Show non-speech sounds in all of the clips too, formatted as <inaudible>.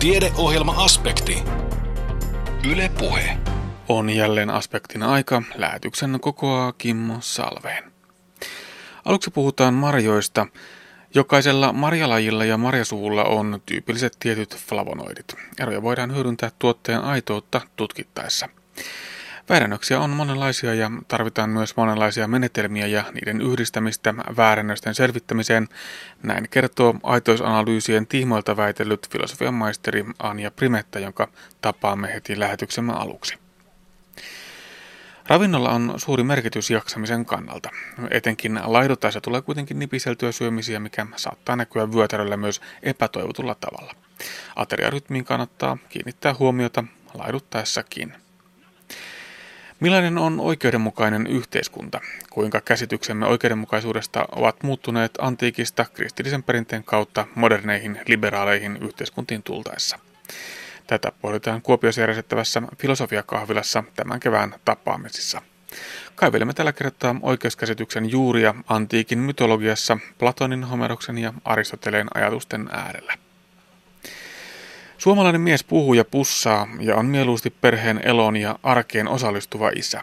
Tiedeohjelma-aspekti. Yle Puhe. On jälleen aspektin aika. Lähetyksen kokoaa Kimmo Salveen. Aluksi puhutaan marjoista. Jokaisella marjalajilla ja marjasuvulla on tyypilliset tietyt flavonoidit. Eroja voidaan hyödyntää tuotteen aitoutta tutkittaessa. Väärennöksiä on monenlaisia ja tarvitaan myös monenlaisia menetelmiä ja niiden yhdistämistä väärennösten selvittämiseen. Näin kertoo aitoisanalyysien tiimoilta väitellyt filosofian maisteri Anja Primetta, jonka tapaamme heti lähetyksemme aluksi. Ravinnolla on suuri merkitys jaksamisen kannalta. Etenkin laidotaisa tulee kuitenkin nipiseltyä syömisiä, mikä saattaa näkyä vyötäröllä myös epätoivotulla tavalla. Ateriarytmiin kannattaa kiinnittää huomiota laiduttaessakin. Millainen on oikeudenmukainen yhteiskunta? Kuinka käsityksemme oikeudenmukaisuudesta ovat muuttuneet antiikista kristillisen perinteen kautta moderneihin liberaaleihin yhteiskuntiin tultaessa? Tätä pohditaan Kuopiossa järjestettävässä filosofiakahvilassa tämän kevään tapaamisissa. Kaivelemme tällä kertaa oikeuskäsityksen juuria antiikin mytologiassa Platonin, Homeroksen ja Aristoteleen ajatusten äärellä. Suomalainen mies puhuu ja pussaa ja on mieluusti perheen eloon ja arkeen osallistuva isä.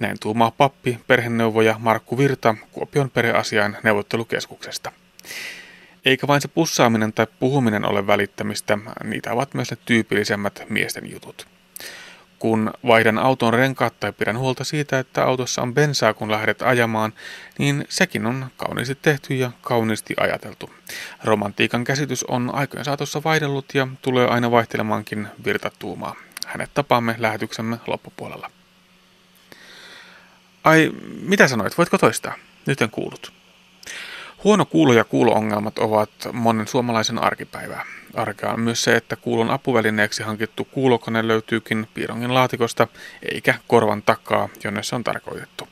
Näin tuumaa pappi, perheneuvoja Markku Virta Kuopion perheasiain neuvottelukeskuksesta. Eikä vain se pussaaminen tai puhuminen ole välittämistä, niitä ovat myös ne tyypillisemmät miesten jutut. Kun vaihdan auton renkaat tai pidän huolta siitä, että autossa on bensaa kun lähdet ajamaan, niin sekin on kauniisti tehty ja kauniisti ajateltu. Romantiikan käsitys on aikojen saatossa vaihdellut ja tulee aina vaihtelemaankin virtatuumaa. Hänet tapaamme lähetyksemme loppupuolella. Ai, mitä sanoit? Voitko toistaa? Nyt en kuullut. Huono kuulo ja kuuloongelmat ovat monen suomalaisen arkipäivää. Arkea on myös se, että kuulon apuvälineeksi hankittu kuulokone löytyykin piirongin laatikosta, eikä korvan takaa, jonne se on tarkoitettu.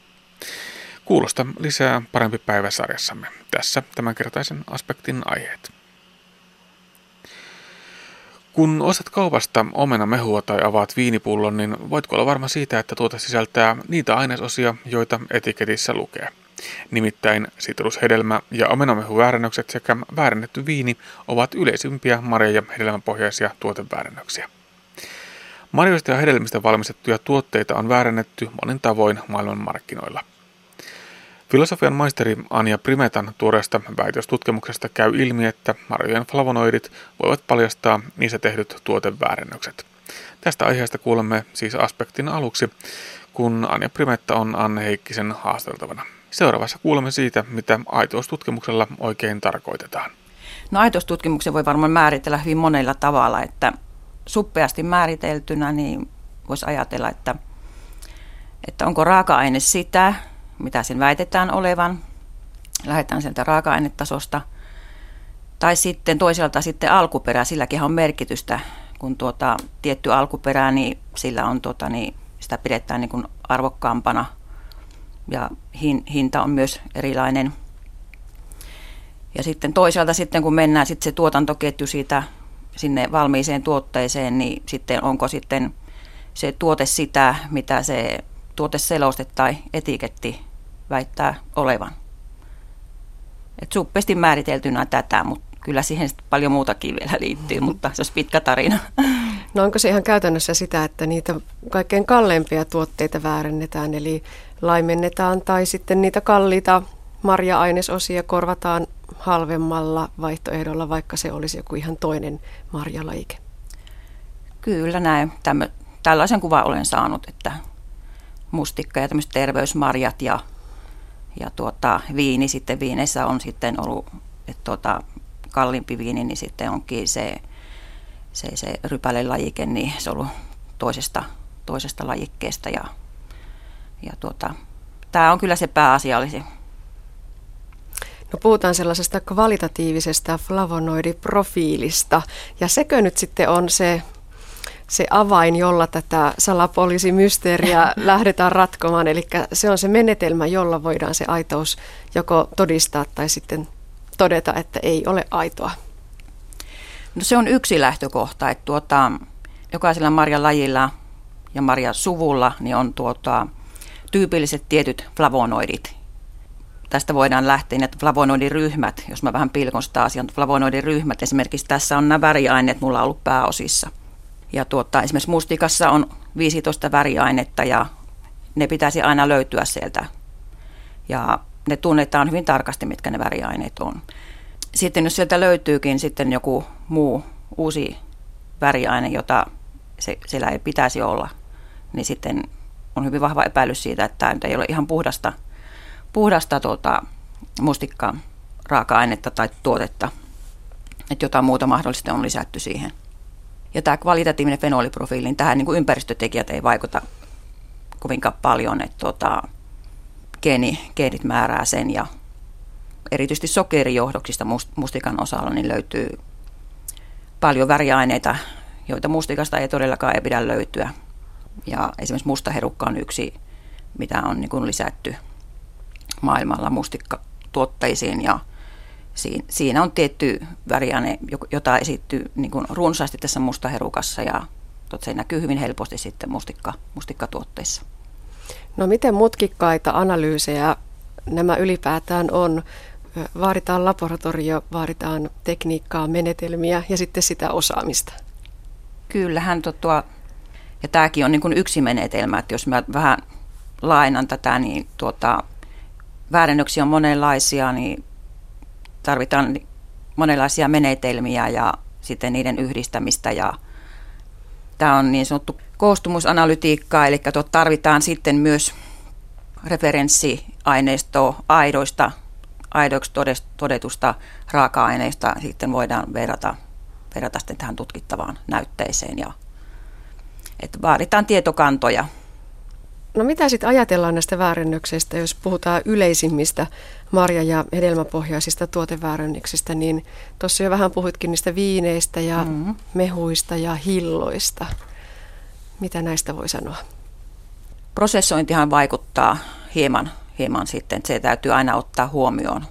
Kuulosta lisää parempi päivä sarjassamme. Tässä tämänkertaisen aspektin aiheet. Kun ostat kaupasta mehua tai avaat viinipullon, niin voitko olla varma siitä, että tuote sisältää niitä ainesosia, joita etiketissä lukee – Nimittäin sitrushedelmä- ja omenamehuväärennökset sekä väärennetty viini ovat yleisimpiä marja- ja hedelmäpohjaisia tuoteväärennöksiä. Marjoista ja hedelmistä valmistettuja tuotteita on väärennetty monin tavoin maailmanmarkkinoilla. Filosofian maisteri Anja Primetan tuoreesta väitöstutkimuksesta käy ilmi, että marjojen flavonoidit voivat paljastaa niissä tehdyt tuoteväärennökset. Tästä aiheesta kuulemme siis aspektin aluksi, kun Anja Primetta on Anne Heikkisen haasteltavana. Seuraavassa kuulemme siitä, mitä aitoustutkimuksella oikein tarkoitetaan. No aitoustutkimuksen voi varmaan määritellä hyvin monella tavalla, että suppeasti määriteltynä niin voisi ajatella, että, että onko raaka-aine sitä, mitä sen väitetään olevan. Lähdetään sieltä raaka-ainetasosta. Tai sitten toisaalta sitten alkuperä, silläkin on merkitystä. Kun tuota, tietty alkuperä, niin sillä on tuota, niin sitä pidetään niin kuin arvokkaampana – ja hinta on myös erilainen. Ja sitten toisaalta sitten kun mennään sitten se tuotantoketju siitä sinne valmiiseen tuotteeseen, niin sitten onko sitten se tuote sitä, mitä se tuoteseloste tai etiketti väittää olevan. Et suppesti määriteltynä tätä, mutta kyllä siihen paljon muutakin vielä liittyy, <laughs> mutta se olisi pitkä tarina. No onko se ihan käytännössä sitä, että niitä kaikkein kalleimpia tuotteita väärennetään, eli laimennetaan tai sitten niitä kalliita marja-ainesosia korvataan halvemmalla vaihtoehdolla, vaikka se olisi joku ihan toinen marjalaike? Kyllä näin. Tämmö, tällaisen kuvan olen saanut, että mustikka ja tämmöiset terveysmarjat ja, ja tuota, viini sitten viineissä on sitten ollut, että tuota, kalliimpi viini, niin sitten onkin se, se, se rypälelajike, niin se on ollut toisesta, toisesta lajikkeesta ja, ja tuota, tämä on kyllä se pääasiallisi. No puhutaan sellaisesta kvalitatiivisesta flavonoidiprofiilista ja sekö nyt sitten on se se avain, jolla tätä salapoliisimysteeriä <laughs> lähdetään ratkomaan. Eli se on se menetelmä, jolla voidaan se aitous joko todistaa tai sitten todeta, että ei ole aitoa? No se on yksi lähtökohta, että tuota, jokaisella marjalajilla ja marjasuvulla niin on tuota, tyypilliset tietyt flavonoidit. tästä voidaan lähteä, että flavonoidiryhmät, jos mä vähän pilkon sitä asiaa, flavonoidiryhmät, esimerkiksi tässä on nämä väriaineet mulla on ollut pääosissa. Ja tuota, esimerkiksi mustikassa on 15 väriainetta ja ne pitäisi aina löytyä sieltä. Ja ne tunnetaan hyvin tarkasti, mitkä ne väriaineet on. Sitten jos sieltä löytyykin sitten joku muu uusi väriaine, jota se, siellä ei pitäisi olla, niin sitten on hyvin vahva epäilys siitä, että tämä ei ole ihan puhdasta, puhdasta tuota, mustikkaa raaka-ainetta tai tuotetta, että jotain muuta mahdollisesti on lisätty siihen. Ja tämä kvalitatiivinen fenoliprofiili, niin tähän niin kuin ympäristötekijät ei vaikuta kovinkaan paljon, että tuota, geeni, geenit määrää sen ja erityisesti sokerijohdoksista mustikan osalla niin löytyy paljon väriaineita, joita mustikasta ei todellakaan ei pidä löytyä. Ja esimerkiksi mustaherukka on yksi, mitä on niin kuin lisätty maailmalla mustikkatuotteisiin ja siinä on tietty väriaine, jota esittyy niin kuin runsaasti tässä mustaherukassa ja se näkyy hyvin helposti sitten mustikka, mustikkatuotteissa. No miten mutkikkaita analyysejä nämä ylipäätään on? Vaaditaan laboratorio, vaaditaan tekniikkaa, menetelmiä ja sitten sitä osaamista. Kyllähän tuo, ja tämäkin on niin kuin yksi menetelmä, että jos mä vähän lainan tätä, niin tuota, väärennöksiä on monenlaisia, niin tarvitaan monenlaisia menetelmiä ja sitten niiden yhdistämistä ja tämä on niin sanottu koostumusanalytiikkaa, eli tarvitaan sitten myös referenssiaineistoa aidoista, aidoiksi todetusta raaka-aineista sitten voidaan verrata, verrata sitten tähän tutkittavaan näytteeseen. Ja, että vaaditaan tietokantoja. No mitä sitten ajatellaan näistä väärennöksistä, jos puhutaan yleisimmistä marja- ja hedelmäpohjaisista tuoteväärennöksistä, niin tuossa jo vähän puhuitkin niistä viineistä ja mm-hmm. mehuista ja hilloista. Mitä näistä voi sanoa? Prosessointihan vaikuttaa hieman, hieman sitten, että se täytyy aina ottaa huomioon.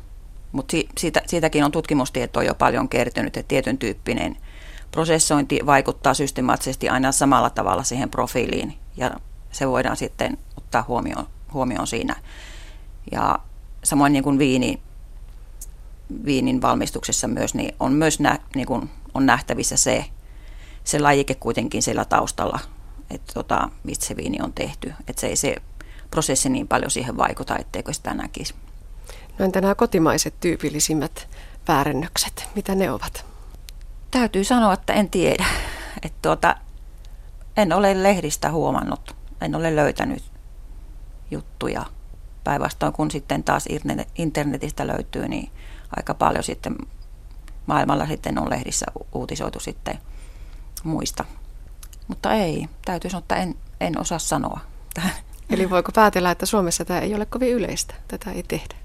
Mutta siitä, siitäkin on tutkimustietoa jo paljon kertynyt, että tietyn tyyppinen prosessointi vaikuttaa systemaattisesti aina samalla tavalla siihen profiiliin ja se voidaan sitten ottaa huomioon, huomioon siinä. Ja samoin niin kuin viini, viinin valmistuksessa myös, niin on myös nä, niin kuin on nähtävissä se, se lajike kuitenkin siellä taustalla, että tota, mistä se viini on tehty. Että se ei se prosessi niin paljon siihen vaikuta, etteikö sitä näkisi. No entä nämä kotimaiset tyypillisimmät väärennökset, mitä ne ovat? Täytyy sanoa, että en tiedä. Että tuota, en ole lehdistä huomannut, en ole löytänyt juttuja. Päinvastoin kun sitten taas internetistä löytyy, niin aika paljon sitten maailmalla sitten on lehdissä uutisoitu sitten muista mutta ei, täytyy sanoa, että en, en osaa sanoa. Eli voiko päätellä, että Suomessa tämä ei ole kovin yleistä, tätä ei tehdä?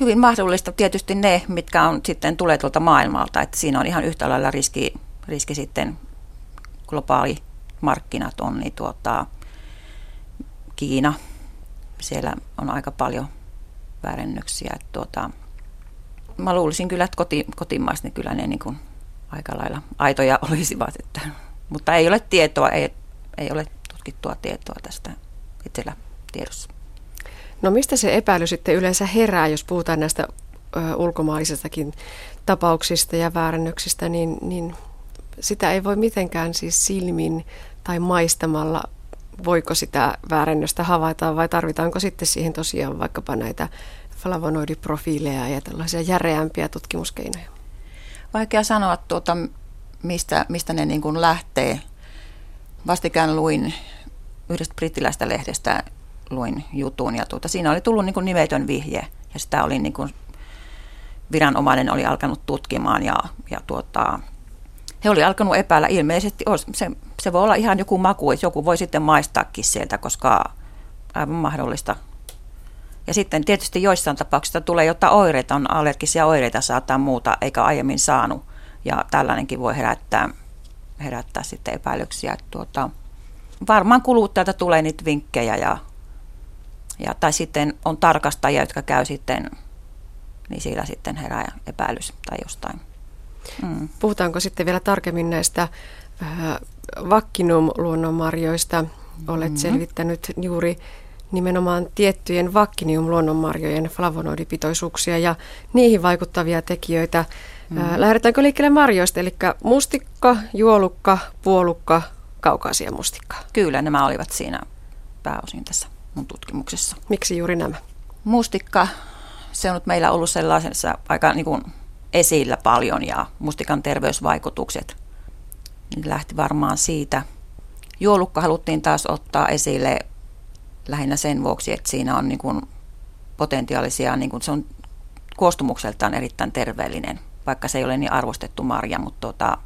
Hyvin mahdollista tietysti ne, mitkä on sitten tulee tuolta maailmalta, että siinä on ihan yhtä lailla riski, riski sitten globaali markkinat on, niin tuota, Kiina, siellä on aika paljon väärennöksiä. Että tuota, mä luulisin kyllä, että koti, kotimaiset, niin kyllä ne niin kuin aika lailla aitoja <laughs> olisivat, että mutta ei ole tietoa, ei, ei ole tutkittua tietoa tästä itsellä tiedossa. No mistä se epäily sitten yleensä herää, jos puhutaan näistä ö, ulkomaisistakin tapauksista ja väärännöksistä, niin, niin sitä ei voi mitenkään siis silmin tai maistamalla, voiko sitä väärännöstä havaita vai tarvitaanko sitten siihen tosiaan vaikkapa näitä flavonoidiprofiileja ja tällaisia järeämpiä tutkimuskeinoja? Vaikea sanoa, tuota, mistä, mistä ne niin kuin lähtee. Vastikään luin yhdestä brittiläistä lehdestä luin jutun ja tuota, siinä oli tullut niin kuin nimetön vihje ja sitä oli niin kuin viranomainen oli alkanut tutkimaan ja, ja tuota, he oli alkanut epäillä ilmeisesti, se, se voi olla ihan joku maku, että joku voi sitten maistaakin sieltä, koska aivan mahdollista. Ja sitten tietysti joissain tapauksissa tulee jotain oireita, on allergisia oireita saattaa muuta, eikä aiemmin saanut. Ja tällainenkin voi herättää, herättää sitten epäilyksiä. Tuota, varmaan kuluttajalta tulee niitä vinkkejä ja, ja, tai sitten on tarkastajia, jotka käy sitten, niin siellä sitten herää epäilys tai jostain. Mm. Puhutaanko sitten vielä tarkemmin näistä äh, vakkinum-luonnonmarjoista? Olet mm-hmm. selvittänyt juuri nimenomaan tiettyjen vakkinium-luonnonmarjojen flavonoidipitoisuuksia ja niihin vaikuttavia tekijöitä. Mm. Lähdetäänkö liikkeelle marjoista, eli mustikka, juolukka, puolukka, kaukaasia mustikka? Kyllä, nämä olivat siinä pääosin tässä mun tutkimuksessa. Miksi juuri nämä? Mustikka, se on nyt meillä ollut sellaisessa aika niin kuin esillä paljon ja mustikan terveysvaikutukset niin lähti varmaan siitä. Juolukka haluttiin taas ottaa esille lähinnä sen vuoksi, että siinä on niin kuin potentiaalisia, niin kuin se on koostumukseltaan erittäin terveellinen, vaikka se ei ole niin arvostettu marja, mutta tota,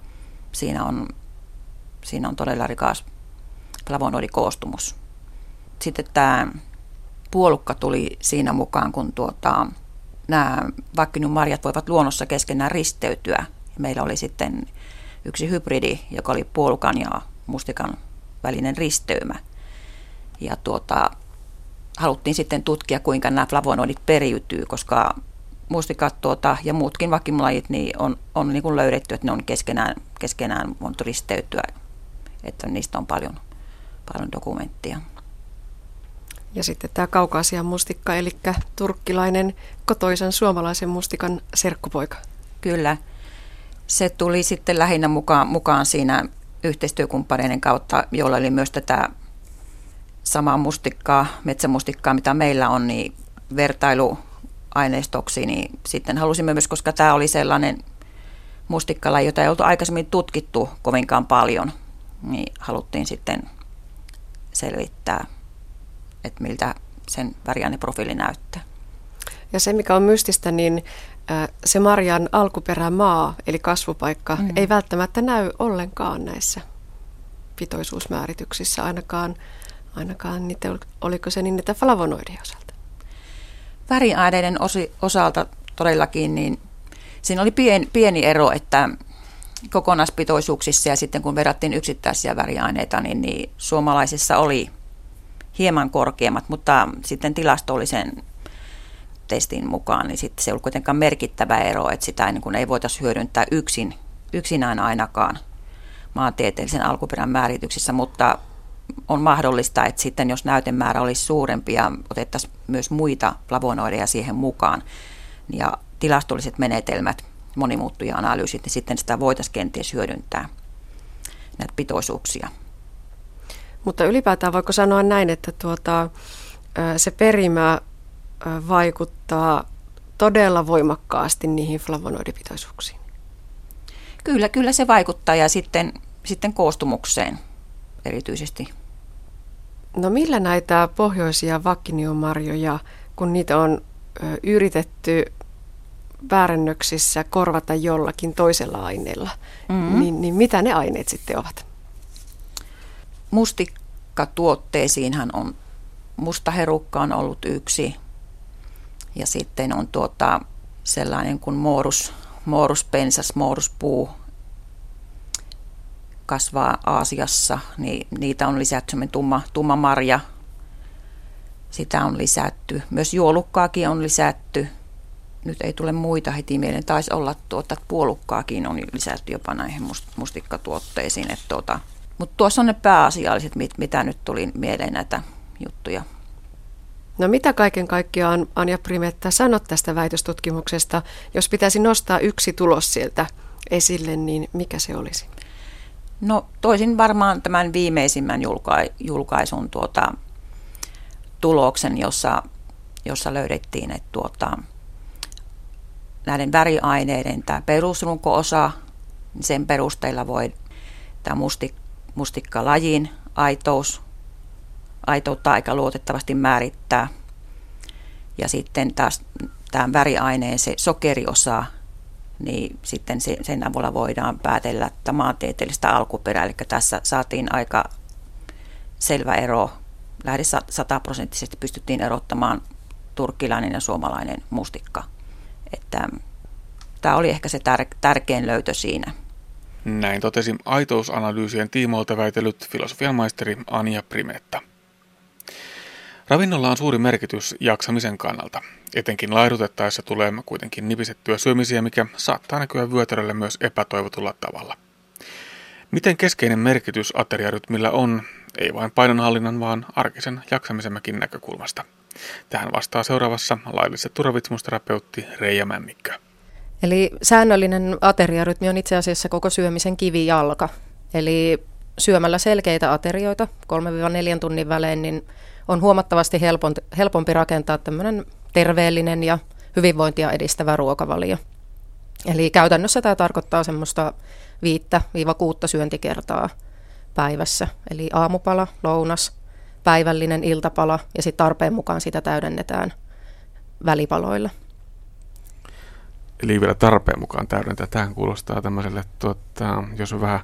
siinä, on, siinä on todella rikas flavonoidikoostumus. Sitten tämä puolukka tuli siinä mukaan, kun tuota, nämä marjat voivat luonnossa keskenään risteytyä. Meillä oli sitten yksi hybridi, joka oli puolukan ja mustikan välinen risteymä. Ja tuota, haluttiin sitten tutkia, kuinka nämä flavonoidit periytyy, koska mustikat tuota, ja muutkin vakimulajit niin on, on niin kuin löydetty, että ne on keskenään, keskenään voinut risteytyä, että niistä on paljon, paljon dokumenttia. Ja sitten tämä kaukaasia mustikka, eli turkkilainen kotoisen suomalaisen mustikan serkkupoika. Kyllä. Se tuli sitten lähinnä mukaan, mukaan siinä yhteistyökumppaneiden kautta, joilla oli myös tätä samaa mustikkaa, metsämustikkaa, mitä meillä on, niin vertailuaineistoksi, niin sitten halusimme myös, koska tämä oli sellainen mustikkala, jota ei oltu aikaisemmin tutkittu kovinkaan paljon, niin haluttiin sitten selvittää, että miltä sen väriaineprofiili näyttää. Ja se, mikä on mystistä, niin se marjan alkuperämaa, eli kasvupaikka, mm. ei välttämättä näy ollenkaan näissä pitoisuusmäärityksissä, ainakaan, ainakaan niitä, oliko se niin, että flavonoidien osalta? Väriaineiden osi, osalta todellakin, niin siinä oli pien, pieni ero, että kokonaispitoisuuksissa ja sitten kun verrattiin yksittäisiä väriaineita, niin, niin suomalaisissa oli hieman korkeammat, mutta sitten tilastollisen testin mukaan, niin sitten se ei ollut kuitenkaan merkittävä ero, että sitä niin kuin ei voitaisiin hyödyntää yksin, yksinään ainakaan maantieteellisen alkuperän määrityksissä, mutta on mahdollista, että sitten jos näytemäärä olisi suurempi ja otettaisiin myös muita flavonoideja siihen mukaan ja tilastolliset menetelmät, monimuuttuja analyysit, niin sitten sitä voitaisiin kenties hyödyntää näitä pitoisuuksia. Mutta ylipäätään voiko sanoa näin, että tuota, se perimä vaikuttaa todella voimakkaasti niihin flavonoidipitoisuuksiin? Kyllä, kyllä se vaikuttaa ja sitten, sitten koostumukseen erityisesti. No millä näitä pohjoisia vakkiniomarjoja, kun niitä on yritetty väärennöksissä korvata jollakin toisella aineella, mm-hmm. niin, niin mitä ne aineet sitten ovat? Mustikkatuotteisiinhan on mustaherukka on ollut yksi, ja sitten on tuota, sellainen kuin moorus, mooruspensas, mooruspuu kasvaa Aasiassa, niin niitä on lisätty tumma, tumma marja. Sitä on lisätty. Myös juolukkaakin on lisätty. Nyt ei tule muita heti mieleen. Taisi olla tuota, puolukkaakin on lisätty jopa näihin must, mustikkatuotteisiin. tuota, mutta tuossa on ne pääasialliset, mit, mitä nyt tuli mieleen näitä juttuja. No mitä kaiken kaikkiaan Anja Primetta sanot tästä väitöstutkimuksesta? Jos pitäisi nostaa yksi tulos sieltä esille, niin mikä se olisi? No toisin varmaan tämän viimeisimmän julka- julkaisun tuota, tuloksen, jossa, jossa löydettiin, että tuota, näiden väriaineiden tämä perusrunko-osa, sen perusteella voi tämä mustik, mustikkalajin aitous aitoutta aika luotettavasti määrittää. Ja sitten taas tämä väriaineen se sokeriosa, niin sitten sen avulla voidaan päätellä että maantieteellistä alkuperää. Eli tässä saatiin aika selvä ero. Lähes sataprosenttisesti pystyttiin erottamaan turkkilainen ja suomalainen mustikka. Että tämä oli ehkä se tär- tärkein löytö siinä. Näin totesi aitousanalyysien tiimoilta väitellyt filosofian maisteri Anja Primetta. Ravinnolla on suuri merkitys jaksamisen kannalta. Etenkin laidutettaessa tulee kuitenkin nipisettyä syömisiä, mikä saattaa näkyä vyötärölle myös epätoivotulla tavalla. Miten keskeinen merkitys ateriarytmillä on, ei vain painonhallinnan, vaan arkisen jaksamisemmekin näkökulmasta. Tähän vastaa seuraavassa lailliset turvitsemusterapeutti Reija Männikkö. Eli säännöllinen ateriarytmi on itse asiassa koko syömisen kivijalka. Eli syömällä selkeitä aterioita 3-4 tunnin välein, niin on huomattavasti helpompi, helpompi rakentaa tämmöinen terveellinen ja hyvinvointia edistävä ruokavalio. Eli käytännössä tämä tarkoittaa semmoista 5-6 syöntikertaa päivässä. Eli aamupala, lounas, päivällinen iltapala ja sitten tarpeen mukaan sitä täydennetään välipaloilla. Eli vielä tarpeen mukaan täydentää. Tähän kuulostaa tämmöiselle, tuota, jos on vähän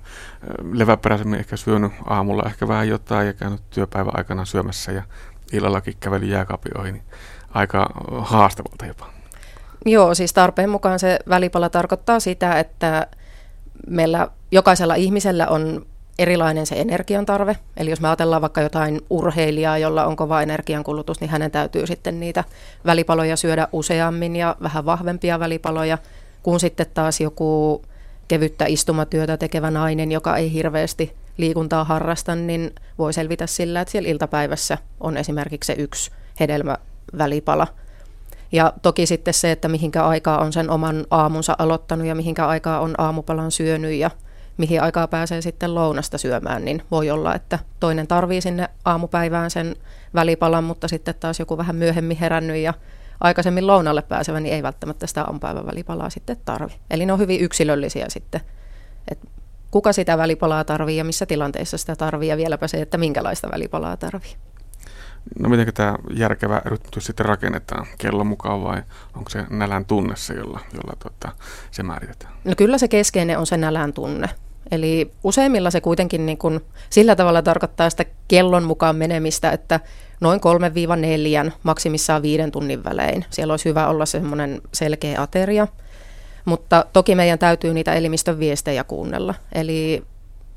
leväperäisemmin ehkä syönyt aamulla ehkä vähän jotain ja käynyt työpäivän aikana syömässä ja illallakin käveli jääkaapin ohi, niin aika haastavalta jopa. Joo, siis tarpeen mukaan se välipala tarkoittaa sitä, että meillä jokaisella ihmisellä on erilainen se energiantarve. Eli jos me ajatellaan vaikka jotain urheilijaa, jolla on kova energiankulutus, niin hänen täytyy sitten niitä välipaloja syödä useammin ja vähän vahvempia välipaloja, kun sitten taas joku kevyttä istumatyötä tekevä nainen, joka ei hirveästi liikuntaa harrasta, niin voi selvitä sillä, että siellä iltapäivässä on esimerkiksi se yksi hedelmävälipala. Ja toki sitten se, että mihinkä aikaa on sen oman aamunsa aloittanut ja mihinkä aikaa on aamupalan syönyt ja mihin aikaa pääsee sitten lounasta syömään, niin voi olla, että toinen tarvii sinne aamupäivään sen välipalan, mutta sitten taas joku vähän myöhemmin herännyt ja aikaisemmin lounalle pääsevä, niin ei välttämättä sitä aamupäivän välipalaa sitten tarvi. Eli ne on hyvin yksilöllisiä sitten, että kuka sitä välipalaa tarvii ja missä tilanteissa sitä tarvii ja vieläpä se, että minkälaista välipalaa tarvii. No miten tämä järkevä rytmitys sitten rakennetaan? Kellon mukaan vai onko se nälän tunne se, jolla, jolla tota, se määritetään? No kyllä se keskeinen on se nälän tunne. Eli useimmilla se kuitenkin niin kuin sillä tavalla tarkoittaa sitä kellon mukaan menemistä, että noin 3-4, maksimissaan viiden tunnin välein. Siellä olisi hyvä olla semmoinen selkeä ateria, mutta toki meidän täytyy niitä elimistön viestejä kuunnella. Eli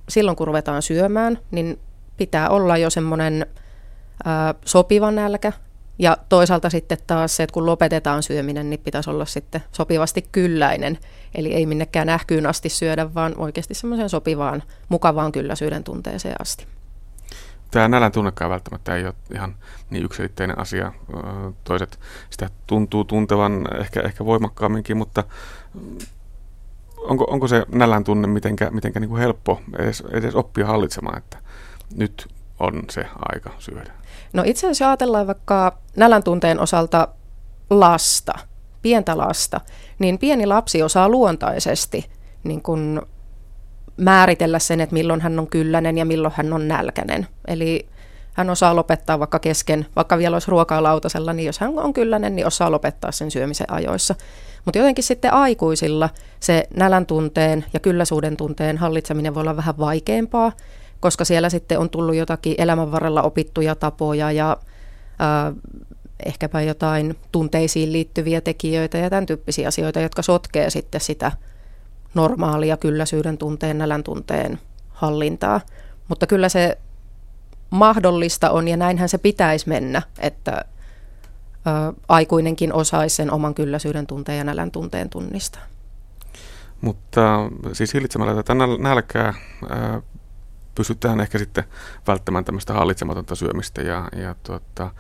silloin kun ruvetaan syömään, niin pitää olla jo semmoinen sopiva nälkä, ja toisaalta sitten taas se, että kun lopetetaan syöminen, niin pitäisi olla sitten sopivasti kylläinen. Eli ei minnekään ähkyyn asti syödä, vaan oikeasti semmoiseen sopivaan, mukavaan kylläisyyden tunteeseen asti. Tämä nälän tunnekaan välttämättä ei ole ihan niin yksilitteinen asia. Toiset sitä tuntuu tuntevan ehkä, ehkä voimakkaamminkin, mutta onko, onko se nälän tunne mitenkä, mitenkä niin kuin helppo edes, edes oppia hallitsemaan, että nyt on se aika syödä? No itse asiassa ajatellaan vaikka nälän tunteen osalta lasta, pientä lasta, niin pieni lapsi osaa luontaisesti niin kun määritellä sen, että milloin hän on kylläinen ja milloin hän on nälkäinen. Eli hän osaa lopettaa vaikka kesken, vaikka vielä olisi ruokaa lautasella, niin jos hän on kylläinen, niin osaa lopettaa sen syömisen ajoissa. Mutta jotenkin sitten aikuisilla se nälän tunteen ja kylläisuuden tunteen hallitseminen voi olla vähän vaikeampaa, koska siellä sitten on tullut jotakin elämän varrella opittuja tapoja ja äh, ehkäpä jotain tunteisiin liittyviä tekijöitä ja tämän tyyppisiä asioita, jotka sotkee sitten sitä normaalia kylläisyyden tunteen, nälän tunteen hallintaa. Mutta kyllä se mahdollista on ja näinhän se pitäisi mennä, että aikuinenkin osaisi sen oman kylläisyyden tunteen ja nälän tunteen tunnistaa. Mutta siis hillitsemällä tätä nälkää pystytään ehkä sitten välttämään tämmöistä hallitsematonta syömistä ja, ja tuota,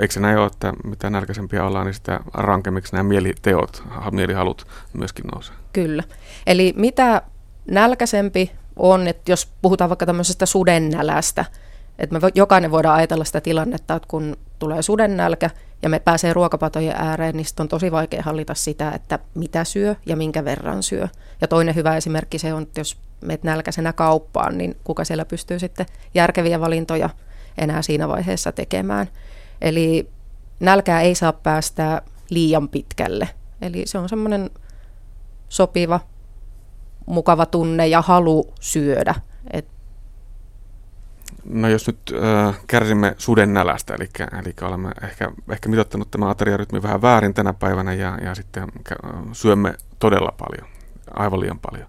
eikö se näin ole, että mitä nälkäisempiä ollaan, niin sitä rankemmiksi nämä mieliteot, mielihalut myöskin nousee? Kyllä. Eli mitä nälkäisempi on, että jos puhutaan vaikka tämmöisestä sudennälästä, että me jokainen voidaan ajatella sitä tilannetta, että kun tulee sudennälkä ja me pääsee ruokapatojen ääreen, niin on tosi vaikea hallita sitä, että mitä syö ja minkä verran syö. Ja toinen hyvä esimerkki se on, että jos menet nälkäisenä kauppaan, niin kuka siellä pystyy sitten järkeviä valintoja enää siinä vaiheessa tekemään. Eli nälkää ei saa päästää liian pitkälle. Eli se on semmoinen sopiva, mukava tunne ja halu syödä. Et No jos nyt äh, kärsimme suden nälästä, eli, eli olemme ehkä, ehkä mitottanut tämä ateriarytmi vähän väärin tänä päivänä ja, ja sitten syömme todella paljon, aivan liian paljon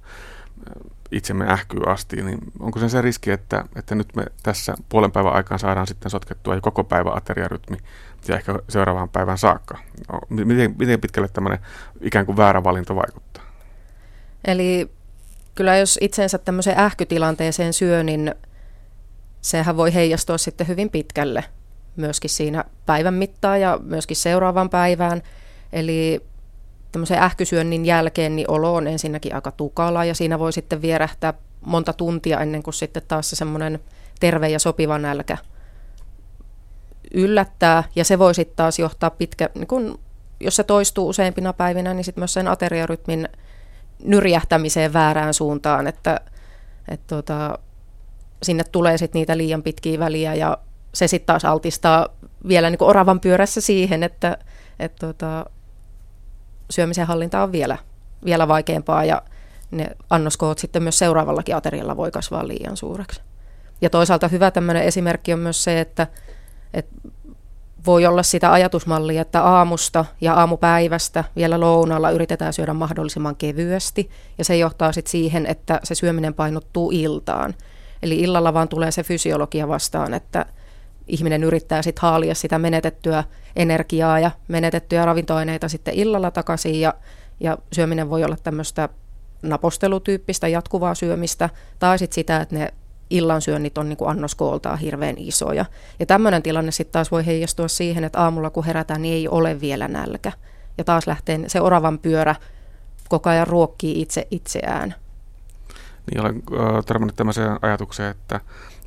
itsemme ähkyy asti, niin onko se se riski, että, että nyt me tässä puolen päivän aikaan saadaan sitten sotkettua jo koko päivän ateriarytmi ja ehkä seuraavaan päivän saakka? No, miten, miten pitkälle tämmöinen ikään kuin väärä valinta vaikuttaa? Eli kyllä jos itsensä tämmöiseen ähkytilanteeseen syö, niin sehän voi heijastua sitten hyvin pitkälle myöskin siinä päivän mittaan ja myöskin seuraavan päivään. Eli tämmöisen ähkysyönnin jälkeen niin olo on ensinnäkin aika tukala ja siinä voi sitten vierähtää monta tuntia ennen kuin sitten taas se semmoinen terve ja sopiva nälkä yllättää. Ja se voi sitten taas johtaa pitkä, niin kun, jos se toistuu useimpina päivinä, niin sitten myös sen ateriarytmin nyrjähtämiseen väärään suuntaan, että, että tuota, sinne tulee sitten niitä liian pitkiä väliä ja se sitten taas altistaa vielä niin oravan pyörässä siihen, että, että tuota, syömisen hallinta on vielä, vielä vaikeampaa ja ne annoskoot sitten myös seuraavallakin aterialla voi kasvaa liian suureksi. Ja toisaalta hyvä tämmöinen esimerkki on myös se, että, että voi olla sitä ajatusmallia, että aamusta ja aamupäivästä vielä lounalla yritetään syödä mahdollisimman kevyesti, ja se johtaa sitten siihen, että se syöminen painottuu iltaan. Eli illalla vaan tulee se fysiologia vastaan, että ihminen yrittää sitten haalia sitä menetettyä energiaa ja menetettyjä ravintoaineita sitten illalla takaisin, ja, ja syöminen voi olla tämmöistä napostelutyyppistä jatkuvaa syömistä, tai sitten sitä, että ne illan syönnit on niin kuin annoskooltaan hirveän isoja. Ja tämmöinen tilanne sitten taas voi heijastua siihen, että aamulla kun herätään, niin ei ole vielä nälkä. Ja taas lähtee se oravan pyörä koko ajan ruokkii itse itseään. Niin olen törmännyt tämmöiseen ajatukseen, että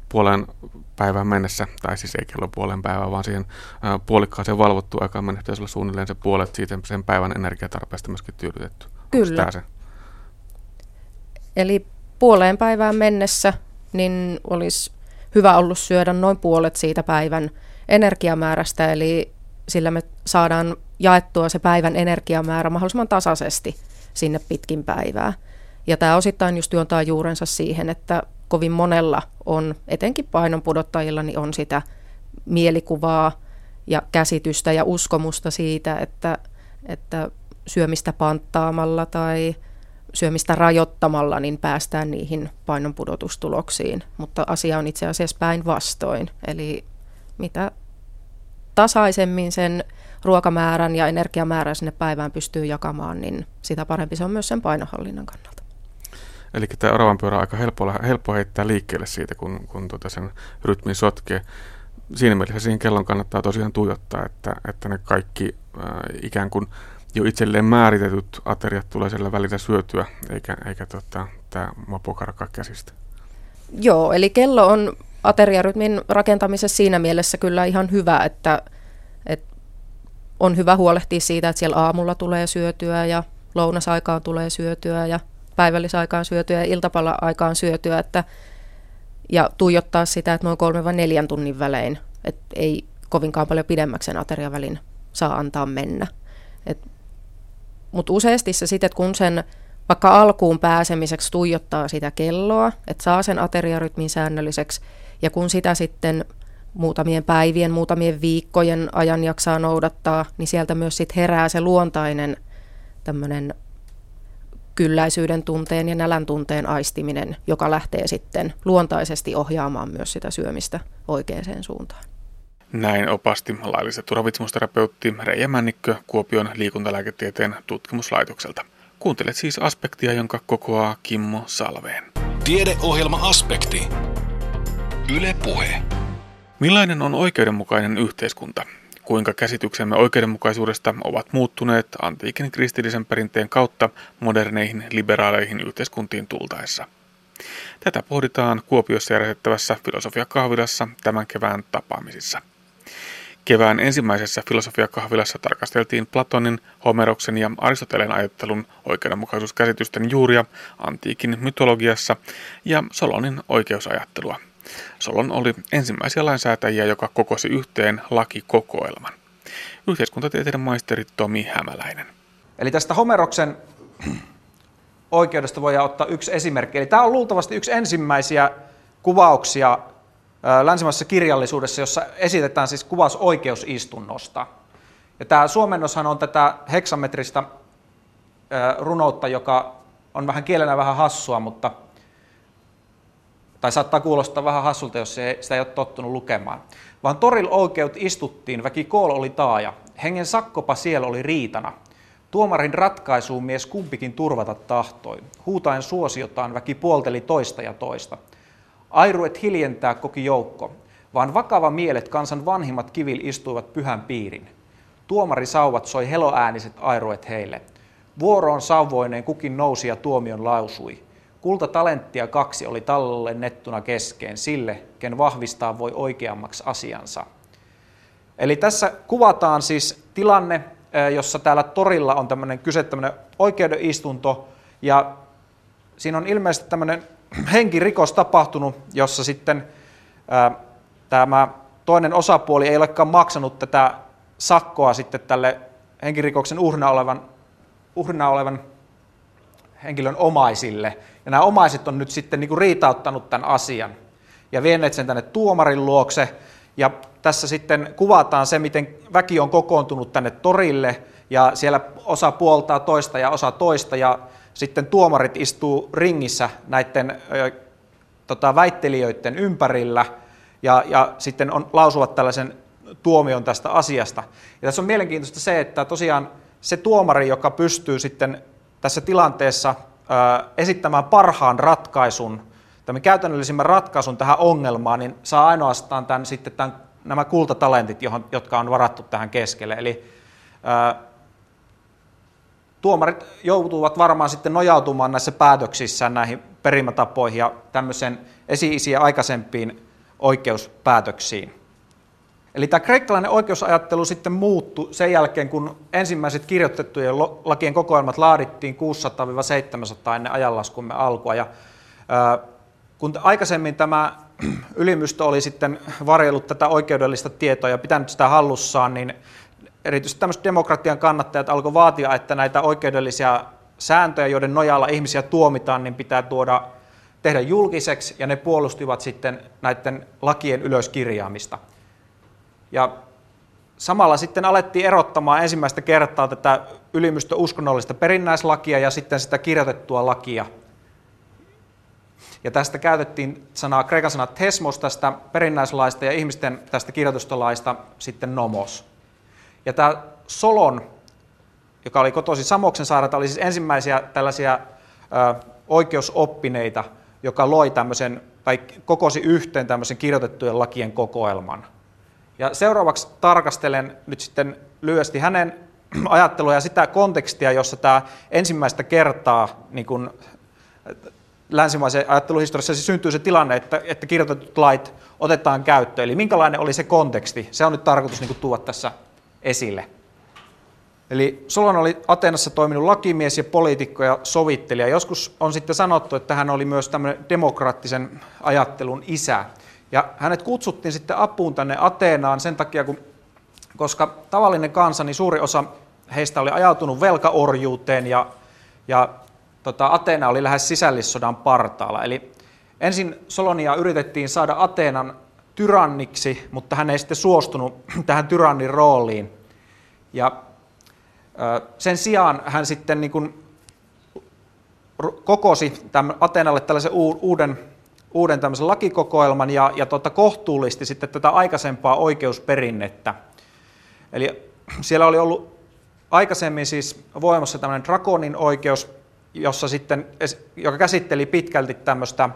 puolen päivän mennessä, tai siis ei kello puolen päivää, vaan siihen puolikkaaseen valvottuun aikaan mennessä pitäisi olla suunnilleen se puolet siitä sen päivän energiatarpeesta myöskin tyydytetty. Kyllä. Se? Eli puoleen päivään mennessä niin olisi hyvä ollut syödä noin puolet siitä päivän energiamäärästä, eli sillä me saadaan jaettua se päivän energiamäärä mahdollisimman tasaisesti sinne pitkin päivää. Ja tämä osittain just juontaa juurensa siihen, että kovin monella on, etenkin painon pudottajilla, niin on sitä mielikuvaa ja käsitystä ja uskomusta siitä, että, että syömistä panttaamalla tai syömistä rajoittamalla niin päästään niihin painonpudotustuloksiin, mutta asia on itse asiassa päinvastoin. Eli mitä tasaisemmin sen ruokamäärän ja energiamäärän sinne päivään pystyy jakamaan, niin sitä parempi se on myös sen painohallinnan kannalta. Eli tämä oravan pyörä on aika helppo, helppo heittää liikkeelle siitä, kun, kun tuota sen rytmin sotkee. Siinä mielessä siihen kellon kannattaa tosiaan tuijottaa, että, että ne kaikki äh, ikään kuin jo itselleen määritetyt ateriat tulee sillä välillä syötyä, eikä, eikä tota, tämä mopo karkaa käsistä. Joo, eli kello on ateriarytmin rakentamisessa siinä mielessä kyllä ihan hyvä, että, että on hyvä huolehtia siitä, että siellä aamulla tulee syötyä ja lounasaikaan tulee syötyä ja päivällisaikaan syötyä ja iltapala-aikaan syötyä, että, ja tuijottaa sitä, että noin kolme vai neljän tunnin välein, että ei kovinkaan paljon pidemmäksi sen ateriavälin saa antaa mennä. Mutta useasti se sitten, kun sen vaikka alkuun pääsemiseksi tuijottaa sitä kelloa, että saa sen ateriarytmin säännölliseksi, ja kun sitä sitten muutamien päivien, muutamien viikkojen ajan jaksaa noudattaa, niin sieltä myös sitten herää se luontainen tämmöinen kylläisyyden tunteen ja nälän tunteen aistiminen, joka lähtee sitten luontaisesti ohjaamaan myös sitä syömistä oikeaan suuntaan. Näin opasti laillistettu ravitsemusterapeutti Reija Männikkö Kuopion liikuntalääketieteen tutkimuslaitokselta. Kuuntelet siis aspektia, jonka kokoaa Kimmo Salveen. Tiedeohjelma Aspekti. Yle Puhe. Millainen on oikeudenmukainen yhteiskunta? Kuinka käsityksemme oikeudenmukaisuudesta ovat muuttuneet antiikin kristillisen perinteen kautta moderneihin liberaaleihin yhteiskuntiin tultaessa? Tätä pohditaan Kuopiossa järjestettävässä filosofiakahvilassa tämän kevään tapaamisissa. Kevään ensimmäisessä filosofiakahvilassa tarkasteltiin Platonin, Homeroksen ja Aristoteleen ajattelun oikeudenmukaisuuskäsitysten juuria antiikin mytologiassa ja Solonin oikeusajattelua. Solon oli ensimmäisiä lainsäätäjiä, joka kokosi yhteen lakikokoelman. Yhteiskuntatieteiden maisteri Tomi Hämäläinen. Eli tästä Homeroksen <clears throat> oikeudesta voidaan ottaa yksi esimerkki. Eli tämä on luultavasti yksi ensimmäisiä kuvauksia länsimaisessa kirjallisuudessa, jossa esitetään siis kuvaus oikeusistunnosta. Ja tämä suomennoshan on tätä heksametristä runoutta, joka on vähän kielenä vähän hassua, mutta tai saattaa kuulostaa vähän hassulta, jos se, sitä ei ole tottunut lukemaan. Vaan toril oikeut istuttiin, väki kool oli taaja, hengen sakkopa siellä oli riitana. Tuomarin ratkaisuun mies kumpikin turvata tahtoi. Huutaen suosiotaan väki puolteli toista ja toista. Airuet hiljentää koki joukko, vaan vakava mielet kansan vanhimmat kivil istuivat pyhän piirin. Tuomari sauvat soi heloääniset airuet heille. Vuoroon sauvoineen kukin nousi ja tuomion lausui. Kulta talenttia kaksi oli tallolle nettuna keskeen sille, ken vahvistaa voi oikeammaksi asiansa. Eli tässä kuvataan siis tilanne, jossa täällä torilla on tämmöinen kyse tämmöinen oikeudenistunto, ja siinä on ilmeisesti tämmöinen <clears throat> henkirikos tapahtunut, jossa sitten ää, tämä toinen osapuoli ei olekaan maksanut tätä sakkoa sitten tälle henkirikoksen uhrina olevan, uhrina olevan henkilön omaisille. Ja nämä omaiset on nyt sitten niin kuin riitauttanut tämän asian ja vieneet sen tänne tuomarin luokse. Ja tässä sitten kuvataan se, miten väki on kokoontunut tänne torille ja siellä osa puoltaa toista ja osa toista ja sitten tuomarit istuu ringissä näiden ö, tota, väittelijöiden ympärillä ja, ja sitten on, lausuvat tällaisen tuomion tästä asiasta. Ja tässä on mielenkiintoista se, että tosiaan se tuomari, joka pystyy sitten tässä tilanteessa esittämään parhaan ratkaisun, tämän käytännöllisimmän ratkaisun tähän ongelmaan, niin saa ainoastaan tämän, sitten tämän, nämä kultatalentit, johon, jotka on varattu tähän keskelle. Eli tuomarit joutuvat varmaan sitten nojautumaan näissä päätöksissään näihin perimätapoihin ja tämmöisen esi-isien aikaisempiin oikeuspäätöksiin. Eli tämä kreikkalainen oikeusajattelu sitten muuttui sen jälkeen, kun ensimmäiset kirjoitettujen lakien kokoelmat laadittiin 600-700 ennen ajanlaskumme alkua. Ja, kun aikaisemmin tämä <clears throat> ylimystö oli sitten varjellut tätä oikeudellista tietoa ja pitänyt sitä hallussaan, niin erityisesti tämmöiset demokratian kannattajat alkoi vaatia, että näitä oikeudellisia sääntöjä, joiden nojalla ihmisiä tuomitaan, niin pitää tuoda, tehdä julkiseksi, ja ne puolustivat sitten näiden lakien ylöskirjaamista. Ja samalla sitten alettiin erottamaan ensimmäistä kertaa tätä ylimystö uskonnollista perinnäislakia ja sitten sitä kirjoitettua lakia. Ja tästä käytettiin sanaa, kreikan sanaa tesmos tästä perinnäislaista ja ihmisten tästä kirjoitustolaista sitten nomos. Ja tämä Solon, joka oli kotoisin Samoksen saarelta, oli siis ensimmäisiä tällaisia ö, oikeusoppineita, joka loi tämmöisen, tai kokosi yhteen tämmöisen kirjoitettujen lakien kokoelman. Ja seuraavaksi tarkastelen nyt sitten lyhyesti hänen <clears throat> ajattelua ja sitä kontekstia, jossa tämä ensimmäistä kertaa niin kuin länsimaisen ajatteluhistoriassa siis syntyy se tilanne, että, että kirjoitetut lait otetaan käyttöön. Eli minkälainen oli se konteksti? Se on nyt tarkoitus niin kuin tuoda tässä esille. Eli Solon oli Atenassa toiminut lakimies ja poliitikko ja sovittelija. Joskus on sitten sanottu, että hän oli myös tämmöinen demokraattisen ajattelun isä. Ja hänet kutsuttiin sitten apuun tänne Ateenaan sen takia, kun, koska tavallinen kansa, niin suuri osa heistä oli ajautunut velkaorjuuteen ja, ja tota, Ateena oli lähes sisällissodan partaalla. Eli ensin Solonia yritettiin saada Ateenan tyranniksi, mutta hän ei sitten suostunut <clears throat> tähän tyrannin rooliin. Ja sen sijaan hän sitten niin kuin kokosi tämän Atenalle tällaisen uuden, uuden tämmöisen lakikokoelman ja, ja tota, kohtuullisti sitten tätä aikaisempaa oikeusperinnettä. Eli siellä oli ollut aikaisemmin siis voimassa tämmöinen drakonin oikeus, jossa sitten, joka käsitteli pitkälti tämmöistä